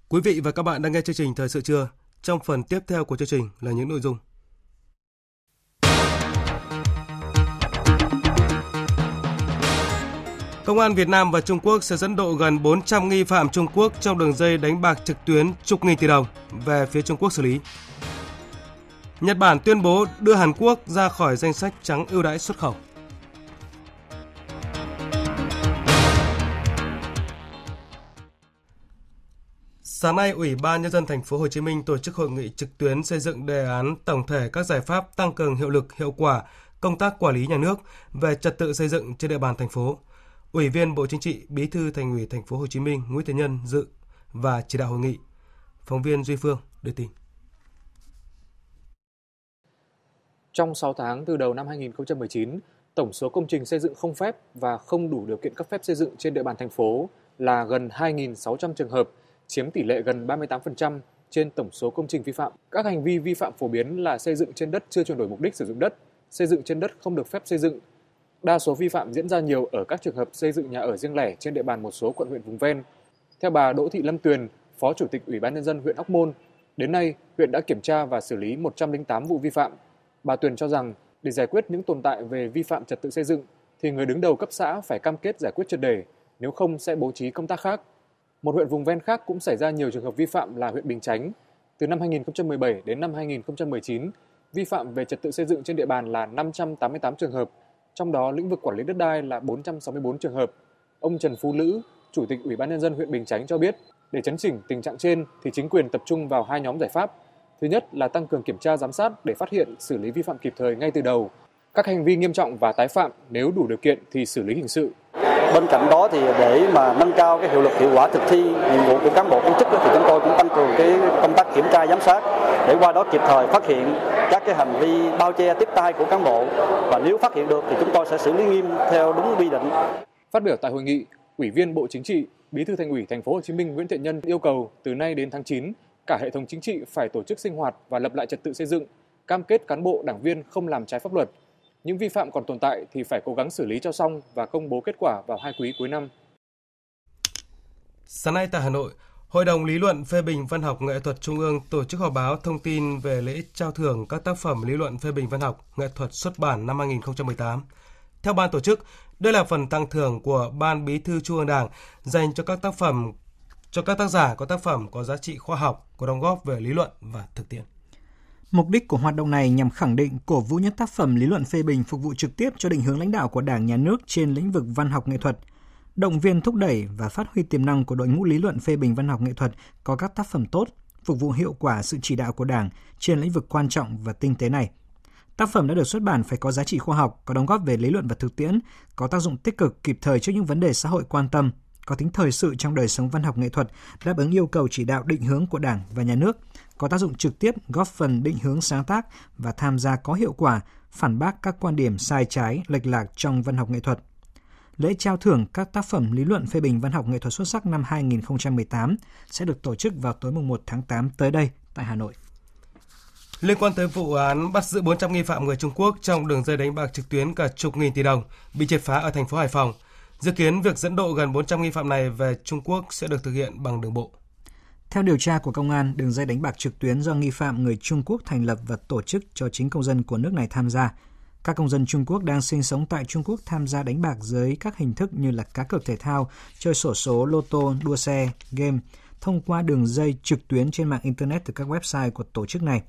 Quý vị và các bạn đang nghe chương trình Thời sự trưa. Trong phần tiếp theo của chương trình là những nội dung. Công an Việt Nam và Trung Quốc sẽ dẫn độ gần 400 nghi phạm Trung Quốc trong đường dây đánh bạc trực tuyến chục nghìn tỷ đồng về phía Trung Quốc xử lý. Nhật Bản tuyên bố đưa Hàn Quốc ra khỏi danh sách trắng ưu đãi xuất khẩu. Sáng nay, Ủy ban nhân dân thành phố Hồ Chí Minh tổ chức hội nghị trực tuyến xây dựng đề án tổng thể các giải pháp tăng cường hiệu lực, hiệu quả công tác quản lý nhà nước về trật tự xây dựng trên địa bàn thành phố. Ủy viên Bộ Chính trị, Bí thư Thành ủy thành phố Hồ Chí Minh Nguyễn Thế Nhân dự và chỉ đạo hội nghị. Phóng viên Duy Phương đưa tin. Trong 6 tháng từ đầu năm 2019, tổng số công trình xây dựng không phép và không đủ điều kiện cấp phép xây dựng trên địa bàn thành phố là gần 2.600 trường hợp, chiếm tỷ lệ gần 38% trên tổng số công trình vi phạm. Các hành vi vi phạm phổ biến là xây dựng trên đất chưa chuyển đổi mục đích sử dụng đất, xây dựng trên đất không được phép xây dựng. Đa số vi phạm diễn ra nhiều ở các trường hợp xây dựng nhà ở riêng lẻ trên địa bàn một số quận huyện vùng ven. Theo bà Đỗ Thị Lâm Tuyền, Phó Chủ tịch Ủy ban nhân dân huyện Hóc Môn, đến nay huyện đã kiểm tra và xử lý 108 vụ vi phạm. Bà Tuyền cho rằng để giải quyết những tồn tại về vi phạm trật tự xây dựng thì người đứng đầu cấp xã phải cam kết giải quyết triệt đề, nếu không sẽ bố trí công tác khác. Một huyện vùng ven khác cũng xảy ra nhiều trường hợp vi phạm là huyện Bình Chánh. Từ năm 2017 đến năm 2019, vi phạm về trật tự xây dựng trên địa bàn là 588 trường hợp, trong đó lĩnh vực quản lý đất đai là 464 trường hợp. Ông Trần Phú Lữ, Chủ tịch Ủy ban nhân dân huyện Bình Chánh cho biết, để chấn chỉnh tình trạng trên thì chính quyền tập trung vào hai nhóm giải pháp. Thứ nhất là tăng cường kiểm tra giám sát để phát hiện, xử lý vi phạm kịp thời ngay từ đầu. Các hành vi nghiêm trọng và tái phạm nếu đủ điều kiện thì xử lý hình sự. Bên cạnh đó thì để mà nâng cao cái hiệu lực hiệu quả thực thi nhiệm vụ của cán bộ công chức thì chúng tôi cũng tăng cường cái công tác kiểm tra giám sát để qua đó kịp thời phát hiện các cái hành vi bao che tiếp tay của cán bộ và nếu phát hiện được thì chúng tôi sẽ xử lý nghiêm theo đúng quy định. Phát biểu tại hội nghị, Ủy viên Bộ Chính trị, Bí thư Thành ủy Thành phố Hồ Chí Minh Nguyễn Thiện Nhân yêu cầu từ nay đến tháng 9, cả hệ thống chính trị phải tổ chức sinh hoạt và lập lại trật tự xây dựng, cam kết cán bộ đảng viên không làm trái pháp luật, những vi phạm còn tồn tại thì phải cố gắng xử lý cho xong và công bố kết quả vào hai quý cuối năm. Sáng nay tại Hà Nội, Hội đồng Lý luận phê bình văn học nghệ thuật Trung ương tổ chức họp báo thông tin về lễ trao thưởng các tác phẩm lý luận phê bình văn học nghệ thuật xuất bản năm 2018. Theo ban tổ chức, đây là phần tăng thưởng của Ban Bí thư Trung ương Đảng dành cho các tác phẩm cho các tác giả có tác phẩm có giá trị khoa học, có đóng góp về lý luận và thực tiễn. Mục đích của hoạt động này nhằm khẳng định, cổ vũ những tác phẩm lý luận phê bình phục vụ trực tiếp cho định hướng lãnh đạo của Đảng, Nhà nước trên lĩnh vực văn học nghệ thuật, động viên thúc đẩy và phát huy tiềm năng của đội ngũ lý luận phê bình văn học nghệ thuật có các tác phẩm tốt, phục vụ hiệu quả sự chỉ đạo của Đảng trên lĩnh vực quan trọng và tinh tế này. Tác phẩm đã được xuất bản phải có giá trị khoa học, có đóng góp về lý luận và thực tiễn, có tác dụng tích cực kịp thời trước những vấn đề xã hội quan tâm, có tính thời sự trong đời sống văn học nghệ thuật, đáp ứng yêu cầu chỉ đạo định hướng của Đảng và Nhà nước, có tác dụng trực tiếp góp phần định hướng sáng tác và tham gia có hiệu quả phản bác các quan điểm sai trái, lệch lạc trong văn học nghệ thuật. Lễ trao thưởng các tác phẩm lý luận phê bình văn học nghệ thuật xuất sắc năm 2018 sẽ được tổ chức vào tối mùng 1 tháng 8 tới đây tại Hà Nội. Liên quan tới vụ án bắt giữ 400 nghi phạm người Trung Quốc trong đường dây đánh bạc trực tuyến cả chục nghìn tỷ đồng bị triệt phá ở thành phố Hải Phòng, dự kiến việc dẫn độ gần 400 nghi phạm này về Trung Quốc sẽ được thực hiện bằng đường bộ. Theo điều tra của công an, đường dây đánh bạc trực tuyến do nghi phạm người Trung Quốc thành lập và tổ chức cho chính công dân của nước này tham gia. Các công dân Trung Quốc đang sinh sống tại Trung Quốc tham gia đánh bạc dưới các hình thức như là cá cược thể thao, chơi sổ số, lô tô, đua xe, game, thông qua đường dây trực tuyến trên mạng Internet từ các website của tổ chức này.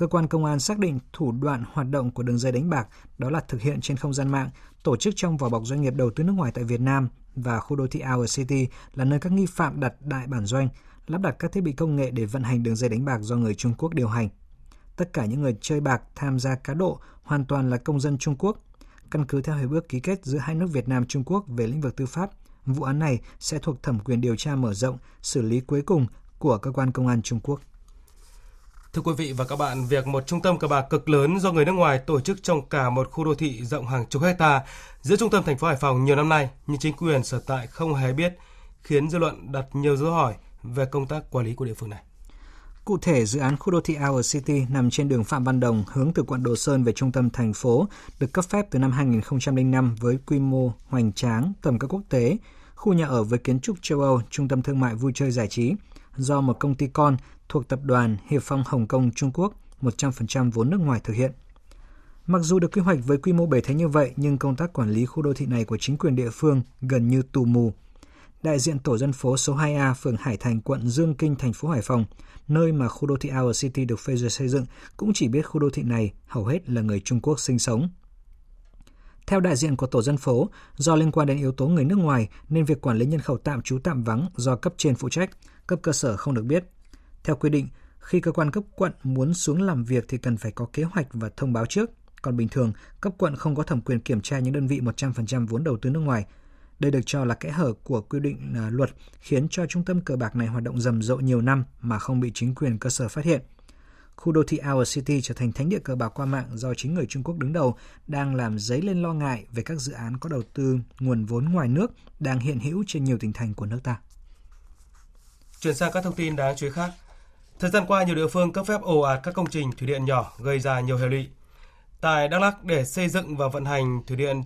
Cơ quan công an xác định thủ đoạn hoạt động của đường dây đánh bạc đó là thực hiện trên không gian mạng, tổ chức trong vỏ bọc doanh nghiệp đầu tư nước ngoài tại Việt Nam và khu đô thị Our City là nơi các nghi phạm đặt đại bản doanh, lắp đặt các thiết bị công nghệ để vận hành đường dây đánh bạc do người Trung Quốc điều hành. Tất cả những người chơi bạc tham gia cá độ hoàn toàn là công dân Trung Quốc. Căn cứ theo hiệp ước ký kết giữa hai nước Việt Nam Trung Quốc về lĩnh vực tư pháp, vụ án này sẽ thuộc thẩm quyền điều tra mở rộng, xử lý cuối cùng của cơ quan công an Trung Quốc. Thưa quý vị và các bạn, việc một trung tâm cờ bạc cực lớn do người nước ngoài tổ chức trong cả một khu đô thị rộng hàng chục hecta giữa trung tâm thành phố Hải Phòng nhiều năm nay, nhưng chính quyền sở tại không hề biết, khiến dư luận đặt nhiều dấu hỏi về công tác quản lý của địa phương này. Cụ thể, dự án khu đô thị Our City nằm trên đường Phạm Văn Đồng hướng từ quận Đồ Sơn về trung tâm thành phố, được cấp phép từ năm 2005 với quy mô hoành tráng, tầm cỡ quốc tế, khu nhà ở với kiến trúc châu Âu, trung tâm thương mại vui chơi giải trí, do một công ty con thuộc tập đoàn Hiệp Phong Hồng Kông Trung Quốc 100% vốn nước ngoài thực hiện. Mặc dù được quy hoạch với quy mô bề thế như vậy, nhưng công tác quản lý khu đô thị này của chính quyền địa phương gần như tù mù. Đại diện tổ dân phố số 2A, phường Hải Thành, quận Dương Kinh, thành phố Hải Phòng, nơi mà khu đô thị Our City được phê duyệt xây dựng, cũng chỉ biết khu đô thị này hầu hết là người Trung Quốc sinh sống. Theo đại diện của tổ dân phố, do liên quan đến yếu tố người nước ngoài nên việc quản lý nhân khẩu tạm trú tạm vắng do cấp trên phụ trách, cấp cơ sở không được biết. Theo quy định, khi cơ quan cấp quận muốn xuống làm việc thì cần phải có kế hoạch và thông báo trước. Còn bình thường, cấp quận không có thẩm quyền kiểm tra những đơn vị 100% vốn đầu tư nước ngoài. Đây được cho là kẽ hở của quy định à, luật khiến cho trung tâm cờ bạc này hoạt động rầm rộ nhiều năm mà không bị chính quyền cơ sở phát hiện. Khu đô thị Our City trở thành thánh địa cờ bạc qua mạng do chính người Trung Quốc đứng đầu đang làm dấy lên lo ngại về các dự án có đầu tư nguồn vốn ngoài nước đang hiện hữu trên nhiều tỉnh thành của nước ta. Chuyển sang các thông tin đáng chú ý khác. Thời gian qua, nhiều địa phương cấp phép ồ ạt các công trình thủy điện nhỏ gây ra nhiều hệ lụy. Tại Đắk Lắk, để xây dựng và vận hành thủy điện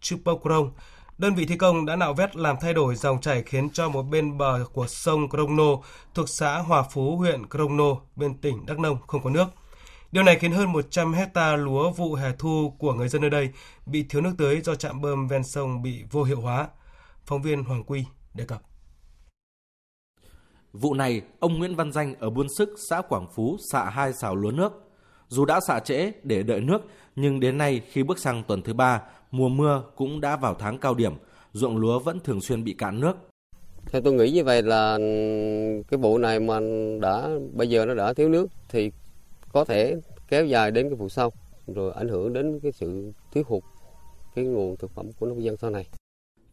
Chupokrong, đơn vị thi công đã nạo vét làm thay đổi dòng chảy khiến cho một bên bờ của sông Krongno thuộc xã Hòa Phú, huyện Krongno, bên tỉnh Đắk Nông không có nước. Điều này khiến hơn 100 hecta lúa vụ hè thu của người dân nơi đây bị thiếu nước tưới do trạm bơm ven sông bị vô hiệu hóa. Phóng viên Hoàng Quy đề cập. Vụ này, ông Nguyễn Văn Danh ở Buôn Sức, xã Quảng Phú xạ hai xào lúa nước. Dù đã xạ trễ để đợi nước, nhưng đến nay khi bước sang tuần thứ ba, mùa mưa cũng đã vào tháng cao điểm, ruộng lúa vẫn thường xuyên bị cạn nước. Theo tôi nghĩ như vậy là cái vụ này mà đã bây giờ nó đã thiếu nước thì có thể kéo dài đến cái vụ sau rồi ảnh hưởng đến cái sự thiếu hụt cái nguồn thực phẩm của nông dân sau này.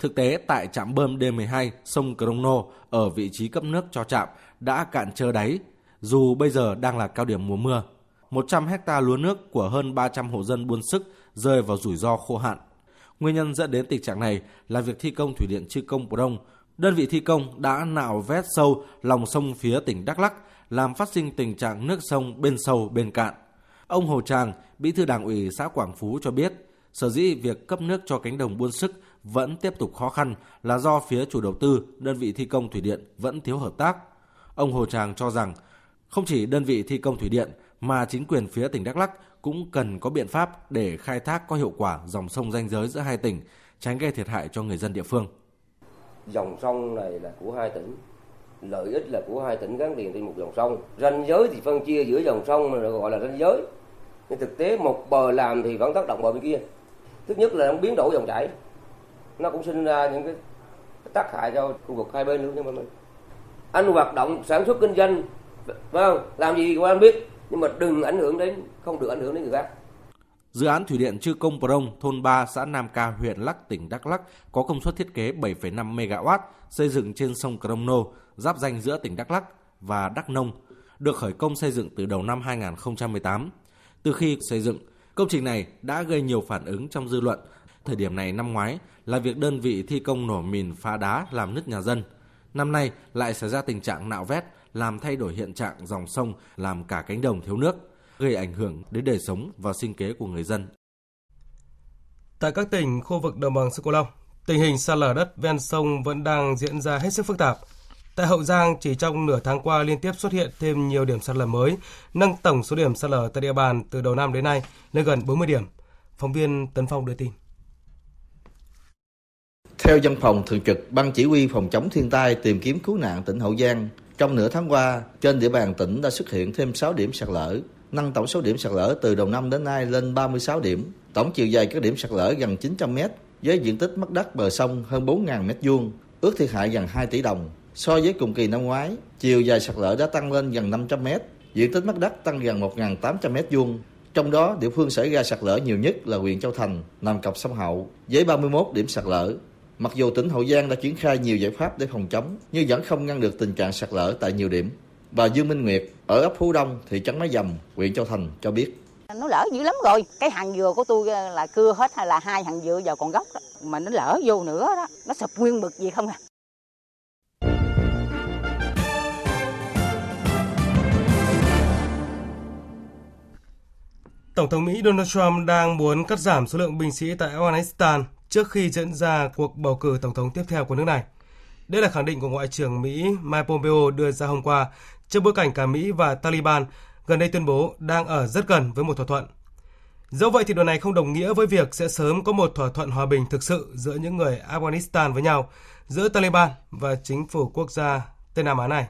Thực tế, tại trạm bơm D12 sông Crono ở vị trí cấp nước cho trạm đã cạn trơ đáy, dù bây giờ đang là cao điểm mùa mưa. 100 hecta lúa nước của hơn 300 hộ dân buôn sức rơi vào rủi ro khô hạn. Nguyên nhân dẫn đến tình trạng này là việc thi công thủy điện Chư Công Prong. Đơn vị thi công đã nạo vét sâu lòng sông phía tỉnh Đắk Lắk, làm phát sinh tình trạng nước sông bên sâu bên cạn. Ông Hồ Tràng, bí thư đảng ủy xã Quảng Phú cho biết, sở dĩ việc cấp nước cho cánh đồng buôn sức vẫn tiếp tục khó khăn là do phía chủ đầu tư, đơn vị thi công thủy điện vẫn thiếu hợp tác. Ông Hồ Tràng cho rằng không chỉ đơn vị thi công thủy điện mà chính quyền phía tỉnh Đắk Lắk cũng cần có biện pháp để khai thác có hiệu quả dòng sông ranh giới giữa hai tỉnh, tránh gây thiệt hại cho người dân địa phương. Dòng sông này là của hai tỉnh, lợi ích là của hai tỉnh gắn liền trên một dòng sông. Ranh giới thì phân chia giữa dòng sông mà gọi là ranh giới. Nhưng thực tế một bờ làm thì vẫn tác động bờ bên kia. Thứ nhất là nó biến đổi dòng chảy, nó cũng sinh ra những cái tác hại cho khu vực hai bên luôn nhưng mà mình anh hoạt động sản xuất kinh doanh phải không làm gì của anh biết nhưng mà đừng ảnh hưởng đến không được ảnh hưởng đến người khác Dự án thủy điện Chư Công Prong, thôn 3, xã Nam Ca, huyện Lắc, tỉnh Đắk Lắk có công suất thiết kế 7,5 MW, xây dựng trên sông Crono, giáp danh giữa tỉnh Đắk Lắk và Đắk Nông, được khởi công xây dựng từ đầu năm 2018. Từ khi xây dựng, công trình này đã gây nhiều phản ứng trong dư luận. Thời điểm này năm ngoái là việc đơn vị thi công nổ mìn phá đá làm nứt nhà dân. Năm nay lại xảy ra tình trạng nạo vét, làm thay đổi hiện trạng dòng sông, làm cả cánh đồng thiếu nước, gây ảnh hưởng đến đời sống và sinh kế của người dân. Tại các tỉnh khu vực đồng bằng sông Cửu Long, tình hình sạt lở đất ven sông vẫn đang diễn ra hết sức phức tạp. Tại Hậu Giang, chỉ trong nửa tháng qua liên tiếp xuất hiện thêm nhiều điểm sạt lở mới, nâng tổng số điểm sạt lở tại địa bàn từ đầu năm đến nay lên gần 40 điểm. Phóng viên Tấn Phong đưa tin. Theo văn phòng thường trực Ban Chỉ huy Phòng chống thiên tai tìm kiếm cứu nạn tỉnh Hậu Giang, trong nửa tháng qua, trên địa bàn tỉnh đã xuất hiện thêm 6 điểm sạt lở, nâng tổng số điểm sạt lở từ đầu năm đến nay lên 36 điểm. Tổng chiều dài các điểm sạt lở gần 900 m, với diện tích mất đất bờ sông hơn 4.000 m vuông, ước thiệt hại gần 2 tỷ đồng. So với cùng kỳ năm ngoái, chiều dài sạt lở đã tăng lên gần 500 m, diện tích mất đất tăng gần 1.800 m vuông. Trong đó, địa phương xảy ra sạt lở nhiều nhất là huyện Châu Thành, nằm cặp sông Hậu, với 31 điểm sạt lở, Mặc dù tỉnh Hậu Giang đã triển khai nhiều giải pháp để phòng chống, nhưng vẫn không ngăn được tình trạng sạt lở tại nhiều điểm. Bà Dương Minh Nguyệt ở ấp Phú Đông, thị trấn Mái Dầm, huyện Châu Thành cho biết. Nó lỡ dữ lắm rồi, cái hàng dừa của tôi ờ, là cưa hết hay là hai hàng dừa giờ còn gốc đó. mà nó lỡ vô nữa đó, nó sập nguyên bực gì không à. Tổng thống Mỹ Donald Trump đang muốn cắt giảm số lượng binh sĩ tại Afghanistan trước khi diễn ra cuộc bầu cử tổng thống tiếp theo của nước này. Đây là khẳng định của Ngoại trưởng Mỹ Mike Pompeo đưa ra hôm qua trước bối cảnh cả Mỹ và Taliban gần đây tuyên bố đang ở rất gần với một thỏa thuận. Dẫu vậy thì điều này không đồng nghĩa với việc sẽ sớm có một thỏa thuận hòa bình thực sự giữa những người Afghanistan với nhau, giữa Taliban và chính phủ quốc gia Tây Nam Á này,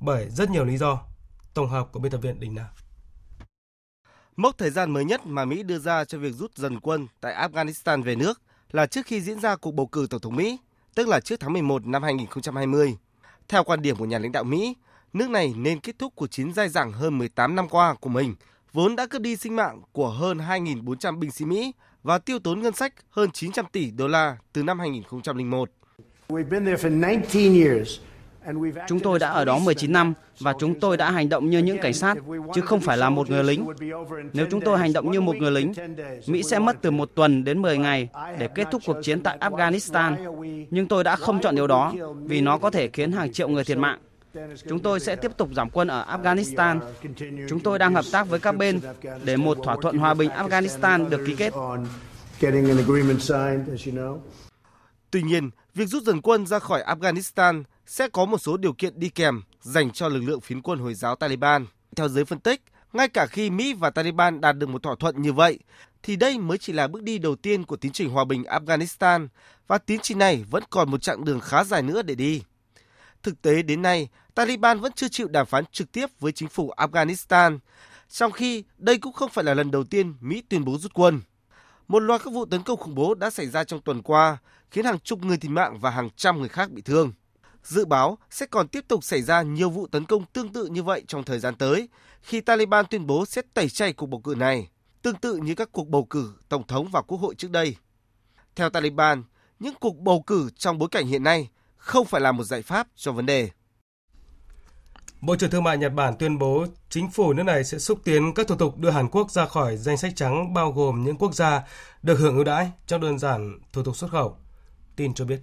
bởi rất nhiều lý do. Tổng hợp của biên tập viên Đình Nam. Mốc thời gian mới nhất mà Mỹ đưa ra cho việc rút dần quân tại Afghanistan về nước là trước khi diễn ra cuộc bầu cử Tổng thống Mỹ, tức là trước tháng 11 năm 2020. Theo quan điểm của nhà lãnh đạo Mỹ, nước này nên kết thúc cuộc chiến dai dẳng hơn 18 năm qua của mình, vốn đã cướp đi sinh mạng của hơn 2.400 binh sĩ Mỹ và tiêu tốn ngân sách hơn 900 tỷ đô la từ năm 2001. Chúng tôi đã ở đó 19 năm và chúng tôi đã hành động như những cảnh sát, chứ không phải là một người lính. Nếu chúng tôi hành động như một người lính, Mỹ sẽ mất từ một tuần đến 10 ngày để kết thúc cuộc chiến tại Afghanistan. Nhưng tôi đã không chọn điều đó vì nó có thể khiến hàng triệu người thiệt mạng. Chúng tôi sẽ tiếp tục giảm quân ở Afghanistan. Chúng tôi đang hợp tác với các bên để một thỏa thuận hòa bình Afghanistan được ký kết. Tuy nhiên, việc rút dần quân ra khỏi Afghanistan sẽ có một số điều kiện đi kèm dành cho lực lượng phiến quân Hồi giáo Taliban. Theo giới phân tích, ngay cả khi Mỹ và Taliban đạt được một thỏa thuận như vậy, thì đây mới chỉ là bước đi đầu tiên của tiến trình hòa bình Afghanistan và tiến trình này vẫn còn một chặng đường khá dài nữa để đi. Thực tế đến nay, Taliban vẫn chưa chịu đàm phán trực tiếp với chính phủ Afghanistan, trong khi đây cũng không phải là lần đầu tiên Mỹ tuyên bố rút quân. Một loạt các vụ tấn công khủng bố đã xảy ra trong tuần qua, khiến hàng chục người thiệt mạng và hàng trăm người khác bị thương. Dự báo sẽ còn tiếp tục xảy ra nhiều vụ tấn công tương tự như vậy trong thời gian tới, khi Taliban tuyên bố sẽ tẩy chay cuộc bầu cử này, tương tự như các cuộc bầu cử tổng thống và quốc hội trước đây. Theo Taliban, những cuộc bầu cử trong bối cảnh hiện nay không phải là một giải pháp cho vấn đề. Bộ trưởng Thương mại Nhật Bản tuyên bố chính phủ nước này sẽ xúc tiến các thủ tục đưa Hàn Quốc ra khỏi danh sách trắng bao gồm những quốc gia được hưởng ưu đãi trong đơn giản thủ tục xuất khẩu. Tin cho biết.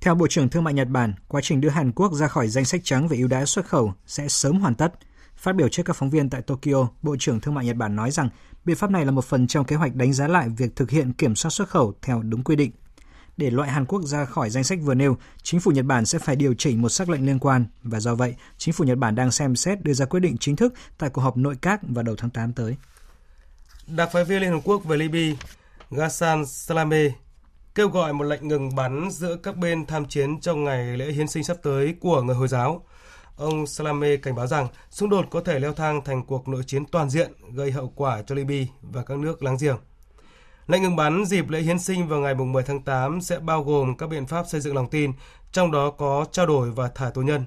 Theo Bộ trưởng Thương mại Nhật Bản, quá trình đưa Hàn Quốc ra khỏi danh sách trắng về ưu đãi xuất khẩu sẽ sớm hoàn tất. Phát biểu trước các phóng viên tại Tokyo, Bộ trưởng Thương mại Nhật Bản nói rằng biện pháp này là một phần trong kế hoạch đánh giá lại việc thực hiện kiểm soát xuất khẩu theo đúng quy định. Để loại Hàn Quốc ra khỏi danh sách vừa nêu, chính phủ Nhật Bản sẽ phải điều chỉnh một sắc lệnh liên quan và do vậy, chính phủ Nhật Bản đang xem xét đưa ra quyết định chính thức tại cuộc họp nội các vào đầu tháng 8 tới. Đặc phái viên Liên Hợp Quốc về Libya Ghassan Salame, kêu gọi một lệnh ngừng bắn giữa các bên tham chiến trong ngày lễ hiến sinh sắp tới của người Hồi giáo. Ông Salame cảnh báo rằng xung đột có thể leo thang thành cuộc nội chiến toàn diện gây hậu quả cho Libya và các nước láng giềng. Lệnh ngừng bắn dịp lễ hiến sinh vào ngày 10 tháng 8 sẽ bao gồm các biện pháp xây dựng lòng tin, trong đó có trao đổi và thả tù nhân.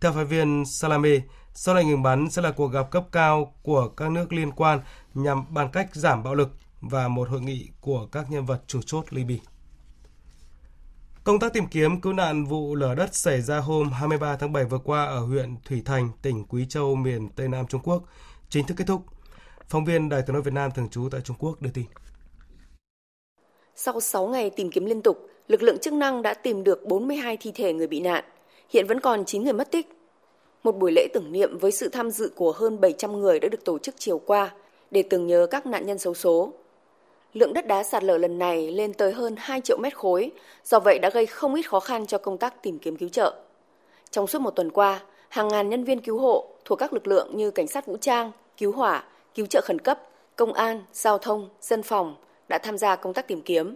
Theo phái viên Salame, sau lệnh ngừng bắn sẽ là cuộc gặp cấp cao của các nước liên quan nhằm bàn cách giảm bạo lực và một hội nghị của các nhân vật chủ chốt Libya. Công tác tìm kiếm cứu nạn vụ lở đất xảy ra hôm 23 tháng 7 vừa qua ở huyện Thủy Thành, tỉnh Quý Châu, miền Tây Nam Trung Quốc, chính thức kết thúc. Phóng viên Đài tiếng nói Việt Nam thường trú tại Trung Quốc đưa tin. Sau 6 ngày tìm kiếm liên tục, lực lượng chức năng đã tìm được 42 thi thể người bị nạn. Hiện vẫn còn 9 người mất tích. Một buổi lễ tưởng niệm với sự tham dự của hơn 700 người đã được tổ chức chiều qua để tưởng nhớ các nạn nhân xấu số. Lượng đất đá sạt lở lần này lên tới hơn 2 triệu mét khối, do vậy đã gây không ít khó khăn cho công tác tìm kiếm cứu trợ. Trong suốt một tuần qua, hàng ngàn nhân viên cứu hộ thuộc các lực lượng như cảnh sát vũ trang, cứu hỏa, cứu trợ khẩn cấp, công an, giao thông, dân phòng đã tham gia công tác tìm kiếm.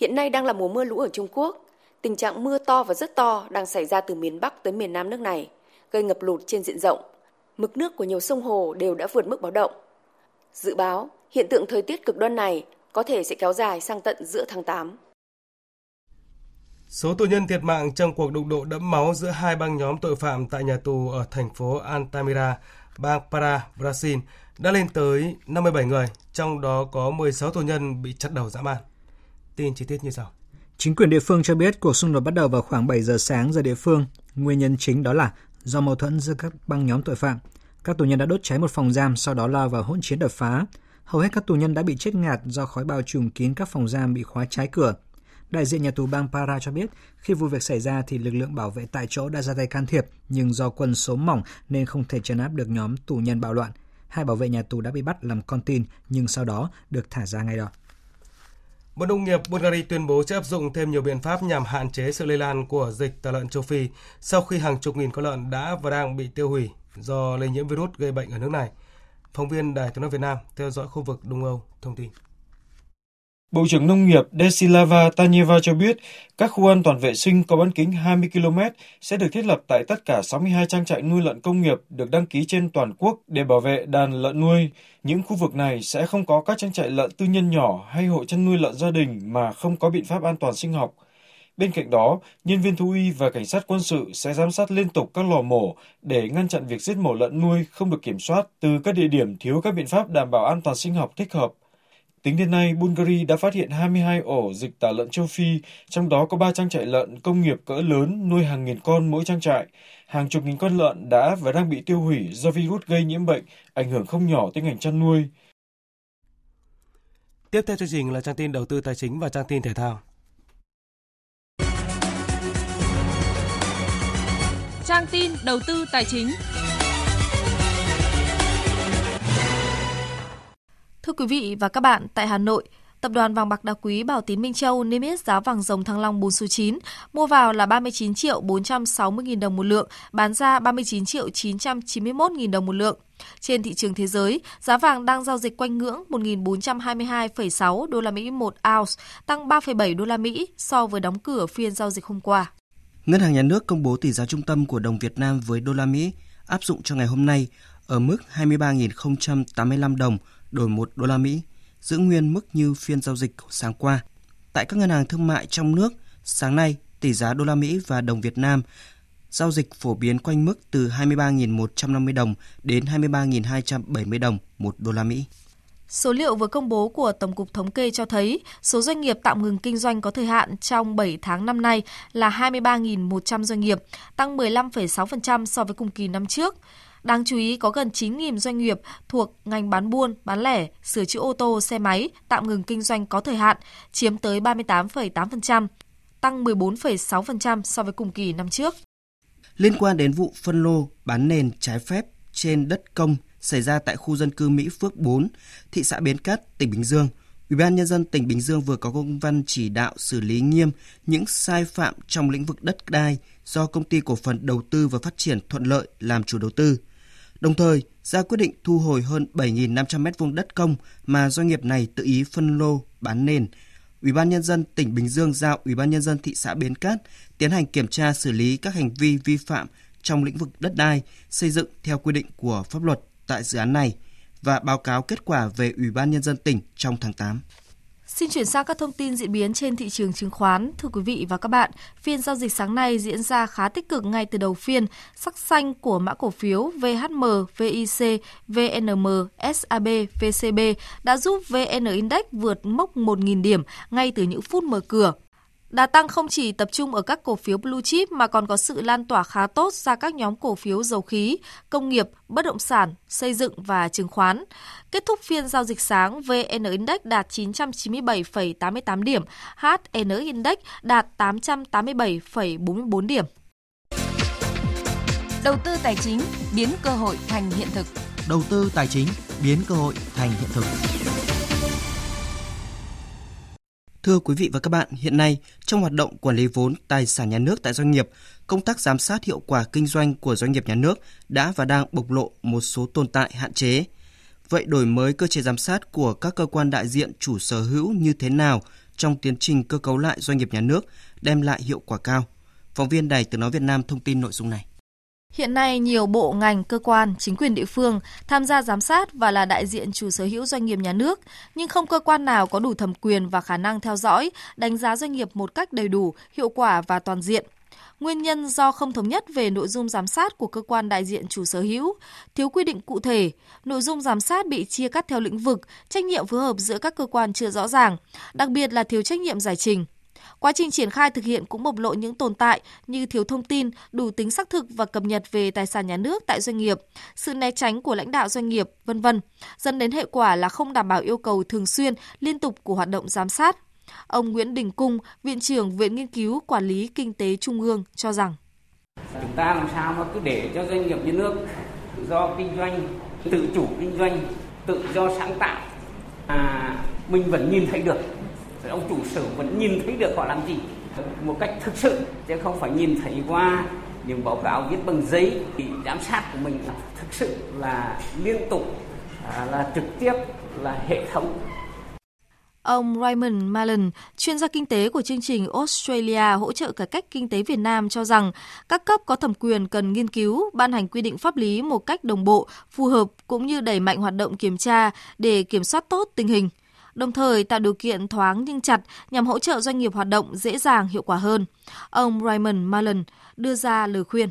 Hiện nay đang là mùa mưa lũ ở Trung Quốc. Tình trạng mưa to và rất to đang xảy ra từ miền Bắc tới miền Nam nước này, gây ngập lụt trên diện rộng. Mực nước của nhiều sông hồ đều đã vượt mức báo động. Dự báo, hiện tượng thời tiết cực đoan này có thể sẽ kéo dài sang tận giữa tháng 8. Số tù nhân thiệt mạng trong cuộc đụng độ đẫm máu giữa hai băng nhóm tội phạm tại nhà tù ở thành phố Altamira, bang Para, Brazil đã lên tới 57 người, trong đó có 16 tù nhân bị chặt đầu dã man. Tin chi tiết như sau. Chính quyền địa phương cho biết cuộc xung đột bắt đầu vào khoảng 7 giờ sáng giờ địa phương. Nguyên nhân chính đó là do mâu thuẫn giữa các băng nhóm tội phạm. Các tù nhân đã đốt cháy một phòng giam, sau đó lao vào hỗn chiến đập phá. Hầu hết các tù nhân đã bị chết ngạt do khói bao trùm kín các phòng giam bị khóa trái cửa. Đại diện nhà tù bang Para cho biết, khi vụ việc xảy ra thì lực lượng bảo vệ tại chỗ đã ra tay can thiệp, nhưng do quân số mỏng nên không thể trấn áp được nhóm tù nhân bạo loạn hai bảo vệ nhà tù đã bị bắt làm con tin, nhưng sau đó được thả ra ngay đó. Bộ Nông nghiệp Bulgaria tuyên bố sẽ áp dụng thêm nhiều biện pháp nhằm hạn chế sự lây lan của dịch tả lợn châu Phi sau khi hàng chục nghìn con lợn đã và đang bị tiêu hủy do lây nhiễm virus gây bệnh ở nước này. Phóng viên Đài tiếng nói Việt Nam theo dõi khu vực Đông Âu thông tin. Bộ trưởng Nông nghiệp Desilava Tanyeva cho biết các khu an toàn vệ sinh có bán kính 20 km sẽ được thiết lập tại tất cả 62 trang trại nuôi lợn công nghiệp được đăng ký trên toàn quốc để bảo vệ đàn lợn nuôi. Những khu vực này sẽ không có các trang trại lợn tư nhân nhỏ hay hộ chăn nuôi lợn gia đình mà không có biện pháp an toàn sinh học. Bên cạnh đó, nhân viên thú y và cảnh sát quân sự sẽ giám sát liên tục các lò mổ để ngăn chặn việc giết mổ lợn nuôi không được kiểm soát từ các địa điểm thiếu các biện pháp đảm bảo an toàn sinh học thích hợp. Tính đến nay, Bulgaria đã phát hiện 22 ổ dịch tả lợn châu Phi, trong đó có 3 trang trại lợn công nghiệp cỡ lớn nuôi hàng nghìn con mỗi trang trại. Hàng chục nghìn con lợn đã và đang bị tiêu hủy do virus gây nhiễm bệnh, ảnh hưởng không nhỏ tới ngành chăn nuôi. Tiếp theo chương trình là trang tin đầu tư tài chính và trang tin thể thao. Trang tin đầu tư tài chính. Thưa quý vị và các bạn, tại Hà Nội, Tập đoàn vàng bạc đá quý Bảo Tín Minh Châu niêm yết giá vàng dòng thăng long 4 số 9, mua vào là 39 triệu 460 nghìn đồng một lượng, bán ra 39 triệu 991 nghìn đồng một lượng. Trên thị trường thế giới, giá vàng đang giao dịch quanh ngưỡng 1.422,6 đô la Mỹ một ounce, tăng 3,7 đô la Mỹ so với đóng cửa phiên giao dịch hôm qua. Ngân hàng Nhà nước công bố tỷ giá trung tâm của đồng Việt Nam với đô la Mỹ áp dụng cho ngày hôm nay ở mức 23.085 đồng đổi 1 đô la Mỹ, giữ nguyên mức như phiên giao dịch sáng qua. Tại các ngân hàng thương mại trong nước, sáng nay tỷ giá đô la Mỹ và đồng Việt Nam giao dịch phổ biến quanh mức từ 23.150 đồng đến 23.270 đồng một đô la Mỹ. Số liệu vừa công bố của Tổng cục Thống kê cho thấy số doanh nghiệp tạm ngừng kinh doanh có thời hạn trong 7 tháng năm nay là 23.100 doanh nghiệp, tăng 15,6% so với cùng kỳ năm trước. Đáng chú ý có gần 9.000 doanh nghiệp thuộc ngành bán buôn, bán lẻ, sửa chữa ô tô, xe máy tạm ngừng kinh doanh có thời hạn, chiếm tới 38,8%, tăng 14,6% so với cùng kỳ năm trước. Liên quan đến vụ phân lô bán nền trái phép trên đất công xảy ra tại khu dân cư Mỹ Phước 4, thị xã Bến Cát, tỉnh Bình Dương, Ủy ban nhân dân tỉnh Bình Dương vừa có công văn chỉ đạo xử lý nghiêm những sai phạm trong lĩnh vực đất đai do công ty cổ phần đầu tư và phát triển thuận lợi làm chủ đầu tư. Đồng thời, ra quyết định thu hồi hơn 7.500 m2 đất công mà doanh nghiệp này tự ý phân lô bán nền. Ủy ban nhân dân tỉnh Bình Dương giao Ủy ban nhân dân thị xã Bến Cát tiến hành kiểm tra xử lý các hành vi vi phạm trong lĩnh vực đất đai, xây dựng theo quy định của pháp luật tại dự án này và báo cáo kết quả về Ủy ban nhân dân tỉnh trong tháng 8. Xin chuyển sang các thông tin diễn biến trên thị trường chứng khoán. Thưa quý vị và các bạn, phiên giao dịch sáng nay diễn ra khá tích cực ngay từ đầu phiên. Sắc xanh của mã cổ phiếu VHM, VIC, VNM, SAB, VCB đã giúp VN Index vượt mốc 1.000 điểm ngay từ những phút mở cửa. Đà tăng không chỉ tập trung ở các cổ phiếu blue chip mà còn có sự lan tỏa khá tốt ra các nhóm cổ phiếu dầu khí, công nghiệp, bất động sản, xây dựng và chứng khoán. Kết thúc phiên giao dịch sáng, VN Index đạt 997,88 điểm, HN Index đạt 887,44 điểm. Đầu tư tài chính biến cơ hội thành hiện thực. Đầu tư tài chính biến cơ hội thành hiện thực. Thưa quý vị và các bạn, hiện nay trong hoạt động quản lý vốn tài sản nhà nước tại doanh nghiệp, công tác giám sát hiệu quả kinh doanh của doanh nghiệp nhà nước đã và đang bộc lộ một số tồn tại hạn chế. Vậy đổi mới cơ chế giám sát của các cơ quan đại diện chủ sở hữu như thế nào trong tiến trình cơ cấu lại doanh nghiệp nhà nước đem lại hiệu quả cao? Phóng viên Đài Tiếng Nói Việt Nam thông tin nội dung này. Hiện nay, nhiều bộ ngành, cơ quan, chính quyền địa phương tham gia giám sát và là đại diện chủ sở hữu doanh nghiệp nhà nước, nhưng không cơ quan nào có đủ thẩm quyền và khả năng theo dõi, đánh giá doanh nghiệp một cách đầy đủ, hiệu quả và toàn diện. Nguyên nhân do không thống nhất về nội dung giám sát của cơ quan đại diện chủ sở hữu, thiếu quy định cụ thể, nội dung giám sát bị chia cắt theo lĩnh vực, trách nhiệm phối hợp giữa các cơ quan chưa rõ ràng, đặc biệt là thiếu trách nhiệm giải trình. Quá trình triển khai thực hiện cũng bộc lộ những tồn tại như thiếu thông tin, đủ tính xác thực và cập nhật về tài sản nhà nước tại doanh nghiệp, sự né tránh của lãnh đạo doanh nghiệp, vân vân, dẫn đến hệ quả là không đảm bảo yêu cầu thường xuyên, liên tục của hoạt động giám sát. Ông Nguyễn Đình Cung, Viện trưởng Viện Nghiên cứu Quản lý Kinh tế Trung ương cho rằng Chúng ta làm sao mà cứ để cho doanh nghiệp nhà nước do kinh doanh, tự chủ kinh doanh, tự do sáng tạo à, mình vẫn nhìn thấy được ông chủ sở vẫn nhìn thấy được họ làm gì. Một cách thực sự chứ không phải nhìn thấy qua những báo cáo viết bằng giấy. Thì giám sát của mình thực sự là liên tục à, là trực tiếp là hệ thống. Ông Raymond Mallon, chuyên gia kinh tế của chương trình Australia hỗ trợ cải cách kinh tế Việt Nam cho rằng các cấp có thẩm quyền cần nghiên cứu, ban hành quy định pháp lý một cách đồng bộ, phù hợp cũng như đẩy mạnh hoạt động kiểm tra để kiểm soát tốt tình hình đồng thời tạo điều kiện thoáng nhưng chặt nhằm hỗ trợ doanh nghiệp hoạt động dễ dàng hiệu quả hơn. Ông Raymond Mallon đưa ra lời khuyên.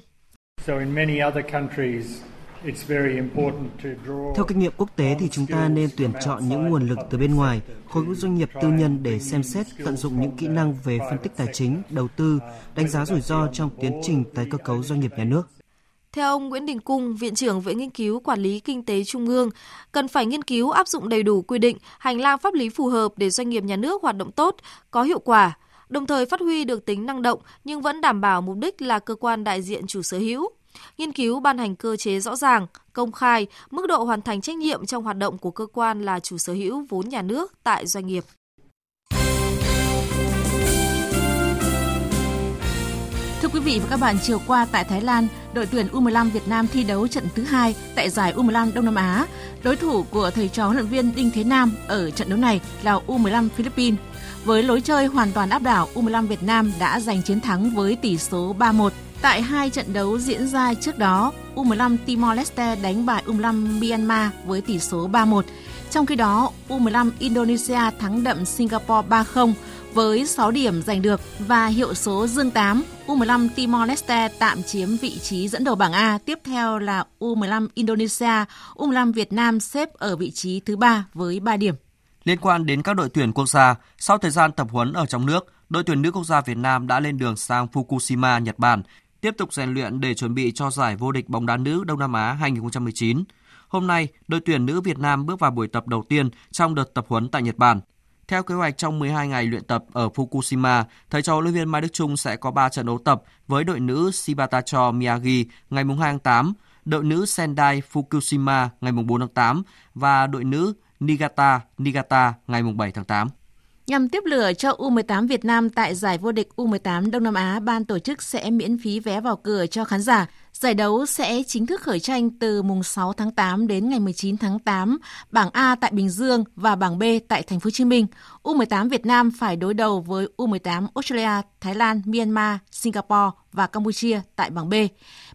Theo kinh nghiệm quốc tế thì chúng ta nên tuyển chọn những nguồn lực từ bên ngoài, khối ngũ doanh nghiệp tư nhân để xem xét tận dụng những kỹ năng về phân tích tài chính, đầu tư, đánh giá rủi ro trong tiến trình tái cơ cấu doanh nghiệp nhà nước. Theo ông Nguyễn Đình Cung, Viện trưởng Viện Nghiên cứu Quản lý Kinh tế Trung ương, cần phải nghiên cứu áp dụng đầy đủ quy định, hành lang pháp lý phù hợp để doanh nghiệp nhà nước hoạt động tốt, có hiệu quả, đồng thời phát huy được tính năng động nhưng vẫn đảm bảo mục đích là cơ quan đại diện chủ sở hữu. Nghiên cứu ban hành cơ chế rõ ràng, công khai, mức độ hoàn thành trách nhiệm trong hoạt động của cơ quan là chủ sở hữu vốn nhà nước tại doanh nghiệp. Quý vị và các bạn, chiều qua tại Thái Lan, đội tuyển U15 Việt Nam thi đấu trận thứ hai tại giải U15 Đông Nam Á. Đối thủ của thầy trò huấn luyện viên Đinh Thế Nam ở trận đấu này là U15 Philippines. Với lối chơi hoàn toàn áp đảo, U15 Việt Nam đã giành chiến thắng với tỷ số 3-1. Tại hai trận đấu diễn ra trước đó, U15 Timor-Leste đánh bại U15 Myanmar với tỷ số 3-1. Trong khi đó, U15 Indonesia thắng đậm Singapore 3-0 với 6 điểm giành được và hiệu số dương 8, U15 Timor-Leste tạm chiếm vị trí dẫn đầu bảng A. Tiếp theo là U15 Indonesia, U15 Việt Nam xếp ở vị trí thứ ba với 3 điểm. Liên quan đến các đội tuyển quốc gia, sau thời gian tập huấn ở trong nước, đội tuyển nữ quốc gia Việt Nam đã lên đường sang Fukushima, Nhật Bản, tiếp tục rèn luyện để chuẩn bị cho giải vô địch bóng đá nữ Đông Nam Á 2019. Hôm nay, đội tuyển nữ Việt Nam bước vào buổi tập đầu tiên trong đợt tập huấn tại Nhật Bản. Theo kế hoạch trong 12 ngày luyện tập ở Fukushima, thầy trò huấn luyện viên Mai Đức Chung sẽ có 3 trận đấu tập với đội nữ Shibatacho Miyagi ngày 2 tháng 8, đội nữ Sendai Fukushima ngày 4 tháng 8 và đội nữ Niigata Niigata ngày 7 tháng 8. Nhằm tiếp lửa cho U18 Việt Nam tại giải vô địch U18 Đông Nam Á, ban tổ chức sẽ miễn phí vé vào cửa cho khán giả. Giải đấu sẽ chính thức khởi tranh từ mùng 6 tháng 8 đến ngày 19 tháng 8, bảng A tại Bình Dương và bảng B tại Thành phố Hồ Chí Minh. U18 Việt Nam phải đối đầu với U18 Australia, Thái Lan, Myanmar, Singapore và Campuchia tại bảng B.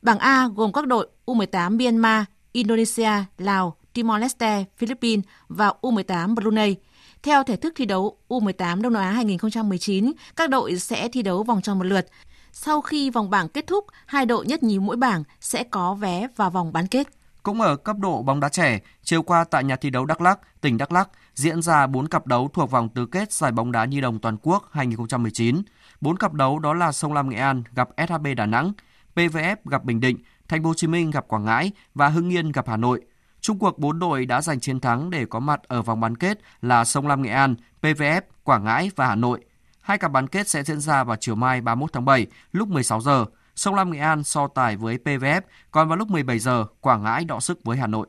Bảng A gồm các đội U18 Myanmar, Indonesia, Lào, Timor-Leste, Philippines và U18 Brunei. Theo thể thức thi đấu U18 Đông Nam Á 2019, các đội sẽ thi đấu vòng tròn một lượt. Sau khi vòng bảng kết thúc, hai đội nhất nhì mỗi bảng sẽ có vé vào vòng bán kết. Cũng ở cấp độ bóng đá trẻ, chiều qua tại nhà thi đấu Đắk Lắk, tỉnh Đắk Lắk diễn ra 4 cặp đấu thuộc vòng tứ kết giải bóng đá nhi đồng toàn quốc 2019. 4 cặp đấu đó là Sông Lam Nghệ An gặp SHB Đà Nẵng, PVF gặp Bình Định, Thành phố Hồ Chí Minh gặp Quảng Ngãi và Hưng Yên gặp Hà Nội. Trung cuộc bốn đội đã giành chiến thắng để có mặt ở vòng bán kết là Sông Lam Nghệ An, PVF, Quảng Ngãi và Hà Nội. Hai cặp bán kết sẽ diễn ra vào chiều mai 31 tháng 7 lúc 16 giờ. Sông Lam Nghệ An so tài với PVF, còn vào lúc 17 giờ Quảng Ngãi đọ sức với Hà Nội.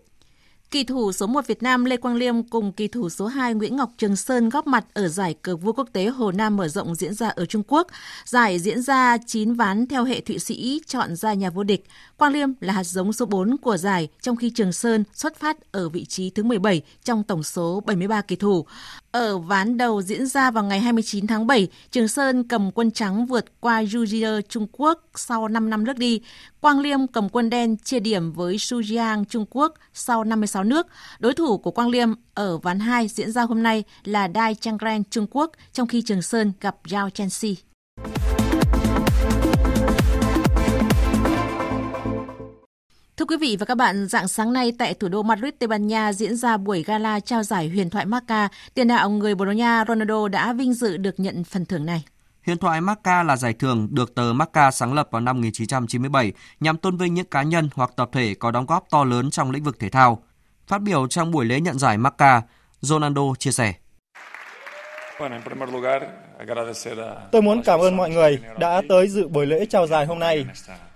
Kỳ thủ số 1 Việt Nam Lê Quang Liêm cùng kỳ thủ số 2 Nguyễn Ngọc Trường Sơn góp mặt ở giải cờ vua quốc tế Hồ Nam mở rộng diễn ra ở Trung Quốc. Giải diễn ra 9 ván theo hệ Thụy Sĩ chọn ra nhà vô địch. Quang Liêm là hạt giống số 4 của giải, trong khi Trường Sơn xuất phát ở vị trí thứ 17 trong tổng số 73 kỳ thủ. Ở ván đầu diễn ra vào ngày 29 tháng 7, Trường Sơn cầm quân trắng vượt qua Yujier Trung Quốc sau 5 năm lướt đi. Quang Liêm cầm quân đen chia điểm với Sujiang Trung Quốc sau 56 nước. Đối thủ của Quang Liêm ở ván 2 diễn ra hôm nay là Dai Changren Trung Quốc, trong khi Trường Sơn gặp yao Chenxi. Quý vị và các bạn, dạng sáng nay tại thủ đô Madrid, Tây Ban Nha diễn ra buổi gala trao giải huyền thoại Marca. Tiền đạo người Bồ Đào Nha Ronaldo đã vinh dự được nhận phần thưởng này. Huyền thoại Marca là giải thưởng được tờ Marca sáng lập vào năm 1997 nhằm tôn vinh những cá nhân hoặc tập thể có đóng góp to lớn trong lĩnh vực thể thao. Phát biểu trong buổi lễ nhận giải Marca, Ronaldo chia sẻ. Tôi muốn cảm ơn mọi người đã tới dự buổi lễ trao giải hôm nay.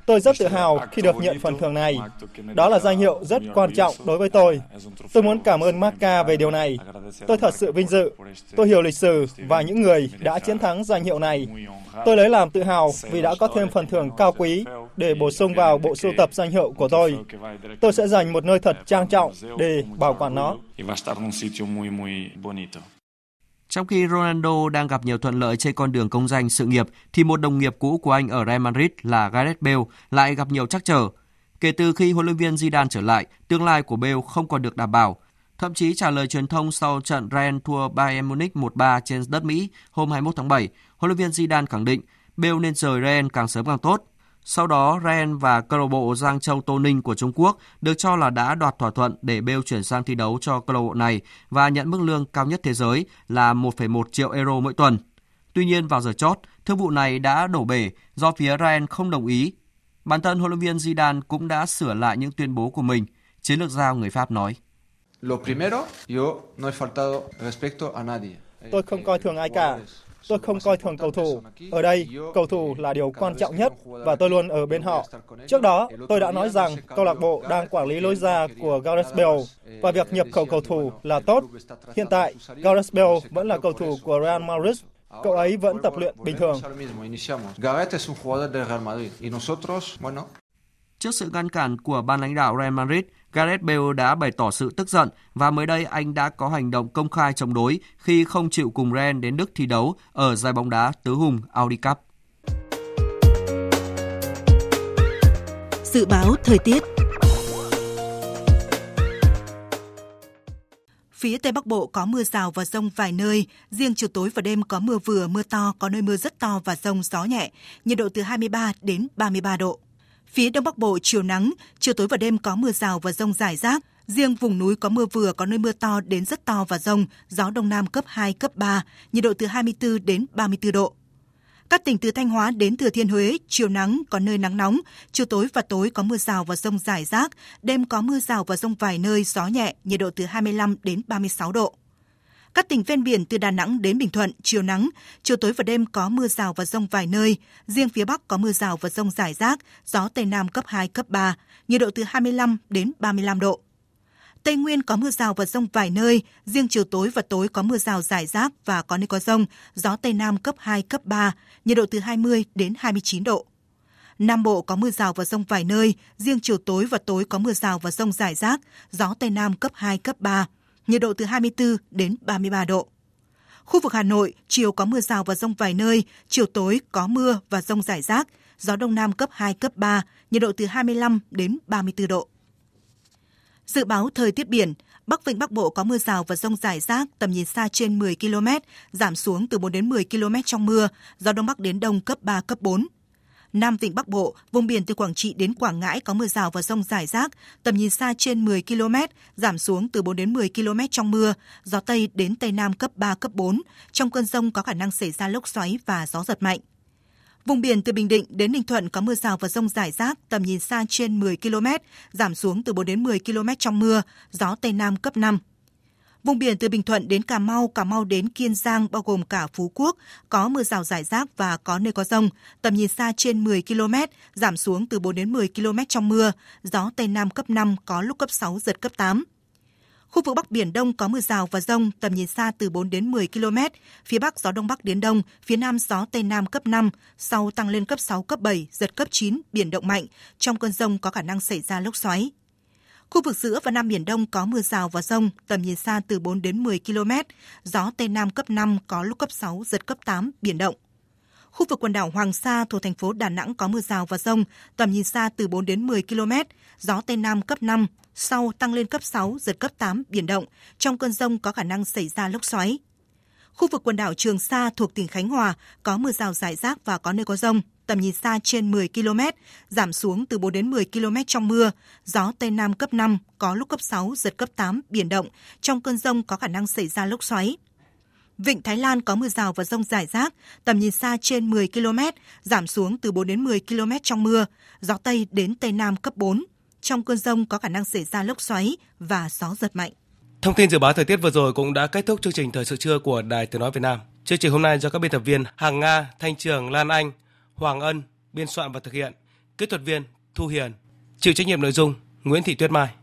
Tôi rất tự hào khi được nhận phần thưởng này. Đó là danh hiệu rất quan trọng đối với tôi. Tôi muốn cảm ơn Marca về điều này. Tôi thật sự vinh dự. Tôi hiểu lịch sử và những người đã chiến thắng danh hiệu này. Tôi lấy làm tự hào vì đã có thêm phần thưởng cao quý để bổ sung vào bộ sưu tập danh hiệu của tôi. Tôi sẽ dành một nơi thật trang trọng để bảo quản nó. Trong khi Ronaldo đang gặp nhiều thuận lợi trên con đường công danh sự nghiệp, thì một đồng nghiệp cũ của anh ở Real Madrid là Gareth Bale lại gặp nhiều trắc trở. Kể từ khi huấn luyện viên Zidane trở lại, tương lai của Bale không còn được đảm bảo. Thậm chí trả lời truyền thông sau trận Real thua Bayern Munich 1-3 trên đất Mỹ hôm 21 tháng 7, huấn luyện viên Zidane khẳng định Bale nên rời Real càng sớm càng tốt. Sau đó, Ren và câu lạc bộ Giang Châu Tô Ninh của Trung Quốc được cho là đã đoạt thỏa thuận để Bale chuyển sang thi đấu cho câu lạc bộ này và nhận mức lương cao nhất thế giới là 1,1 triệu euro mỗi tuần. Tuy nhiên vào giờ chót, thương vụ này đã đổ bể do phía Ren không đồng ý. Bản thân huấn luyện viên Zidane cũng đã sửa lại những tuyên bố của mình. Chiến lược giao người Pháp nói. Tôi không coi thường ai cả. Tôi không coi thường cầu thủ. Ở đây, cầu thủ là điều quan trọng nhất và tôi luôn ở bên họ. Trước đó, tôi đã nói rằng câu lạc bộ đang quản lý lối ra của Gareth Bale và việc nhập khẩu cầu thủ là tốt. Hiện tại, Gareth Bale vẫn là cầu thủ của Real Madrid cậu ấy vẫn tập luyện bình thường. Trước sự ngăn cản của ban lãnh đạo Real Madrid, Gareth Bale đã bày tỏ sự tức giận và mới đây anh đã có hành động công khai chống đối khi không chịu cùng Real đến Đức thi đấu ở giải bóng đá tứ hùng Audi Cup. Dự báo thời tiết Phía Tây Bắc Bộ có mưa rào và rông vài nơi, riêng chiều tối và đêm có mưa vừa, mưa to, có nơi mưa rất to và rông gió nhẹ, nhiệt độ từ 23 đến 33 độ. Phía Đông Bắc Bộ chiều nắng, chiều tối và đêm có mưa rào và rông rải rác. Riêng vùng núi có mưa vừa, có nơi mưa to đến rất to và rông, gió Đông Nam cấp 2, cấp 3, nhiệt độ từ 24 đến 34 độ. Các tỉnh từ Thanh Hóa đến Thừa Thiên Huế, chiều nắng, có nơi nắng nóng, chiều tối và tối có mưa rào và rông rải rác, đêm có mưa rào và rông vài nơi, gió nhẹ, nhiệt độ từ 25 đến 36 độ. Các tỉnh ven biển từ Đà Nẵng đến Bình Thuận, chiều nắng, chiều tối và đêm có mưa rào và rông vài nơi. Riêng phía Bắc có mưa rào và rông rải rác, gió Tây Nam cấp 2, cấp 3, nhiệt độ từ 25 đến 35 độ. Tây Nguyên có mưa rào và rông vài nơi, riêng chiều tối và tối có mưa rào rải rác và có nơi có rông, gió Tây Nam cấp 2, cấp 3, nhiệt độ từ 20 đến 29 độ. Nam Bộ có mưa rào và rông vài nơi, riêng chiều tối và tối có mưa rào và rông rải rác, gió Tây Nam cấp 2, cấp 3, nhiệt độ từ 24 đến 33 độ. Khu vực Hà Nội, chiều có mưa rào và rông vài nơi, chiều tối có mưa và rông rải rác, gió Đông Nam cấp 2, cấp 3, nhiệt độ từ 25 đến 34 độ. Dự báo thời tiết biển, Bắc Vịnh Bắc Bộ có mưa rào và rông rải rác, tầm nhìn xa trên 10 km, giảm xuống từ 4 đến 10 km trong mưa, gió Đông Bắc đến Đông cấp 3, cấp 4. Nam Vịnh Bắc Bộ, vùng biển từ Quảng Trị đến Quảng Ngãi có mưa rào và rông rải rác, tầm nhìn xa trên 10 km, giảm xuống từ 4 đến 10 km trong mưa, gió Tây đến Tây Nam cấp 3, cấp 4. Trong cơn rông có khả năng xảy ra lốc xoáy và gió giật mạnh. Vùng biển từ Bình Định đến Ninh Thuận có mưa rào và rông rải rác, tầm nhìn xa trên 10 km, giảm xuống từ 4 đến 10 km trong mưa, gió Tây Nam cấp 5. Vùng biển từ Bình Thuận đến Cà Mau, Cà Mau đến Kiên Giang bao gồm cả Phú Quốc có mưa rào rải rác và có nơi có rông, tầm nhìn xa trên 10 km, giảm xuống từ 4 đến 10 km trong mưa, gió Tây Nam cấp 5 có lúc cấp 6 giật cấp 8. Khu vực Bắc Biển Đông có mưa rào và rông, tầm nhìn xa từ 4 đến 10 km. Phía Bắc gió Đông Bắc đến Đông, phía Nam gió Tây Nam cấp 5, sau tăng lên cấp 6, cấp 7, giật cấp 9, biển động mạnh. Trong cơn rông có khả năng xảy ra lốc xoáy. Khu vực giữa và Nam Biển Đông có mưa rào và rông, tầm nhìn xa từ 4 đến 10 km, gió Tây Nam cấp 5 có lúc cấp 6, giật cấp 8, biển động. Khu vực quần đảo Hoàng Sa thuộc thành phố Đà Nẵng có mưa rào và rông, tầm nhìn xa từ 4 đến 10 km, gió Tây Nam cấp 5, sau tăng lên cấp 6, giật cấp 8, biển động. Trong cơn rông có khả năng xảy ra lốc xoáy. Khu vực quần đảo Trường Sa thuộc tỉnh Khánh Hòa có mưa rào rải rác và có nơi có rông, tầm nhìn xa trên 10 km, giảm xuống từ 4 đến 10 km trong mưa, gió Tây Nam cấp 5, có lúc cấp 6, giật cấp 8, biển động. Trong cơn rông có khả năng xảy ra lốc xoáy. Vịnh Thái Lan có mưa rào và rông rải rác, tầm nhìn xa trên 10 km, giảm xuống từ 4 đến 10 km trong mưa, gió Tây đến Tây Nam cấp 4. Trong cơn rông có khả năng xảy ra lốc xoáy và gió giật mạnh. Thông tin dự báo thời tiết vừa rồi cũng đã kết thúc chương trình thời sự trưa của Đài Tiếng nói Việt Nam. Chương trình hôm nay do các biên tập viên Hàng Nga, Thanh Trường, Lan Anh, Hoàng Ân, biên soạn và thực hiện. Kỹ thuật viên Thu Hiền. Chịu trách nhiệm nội dung Nguyễn Thị Tuyết Mai.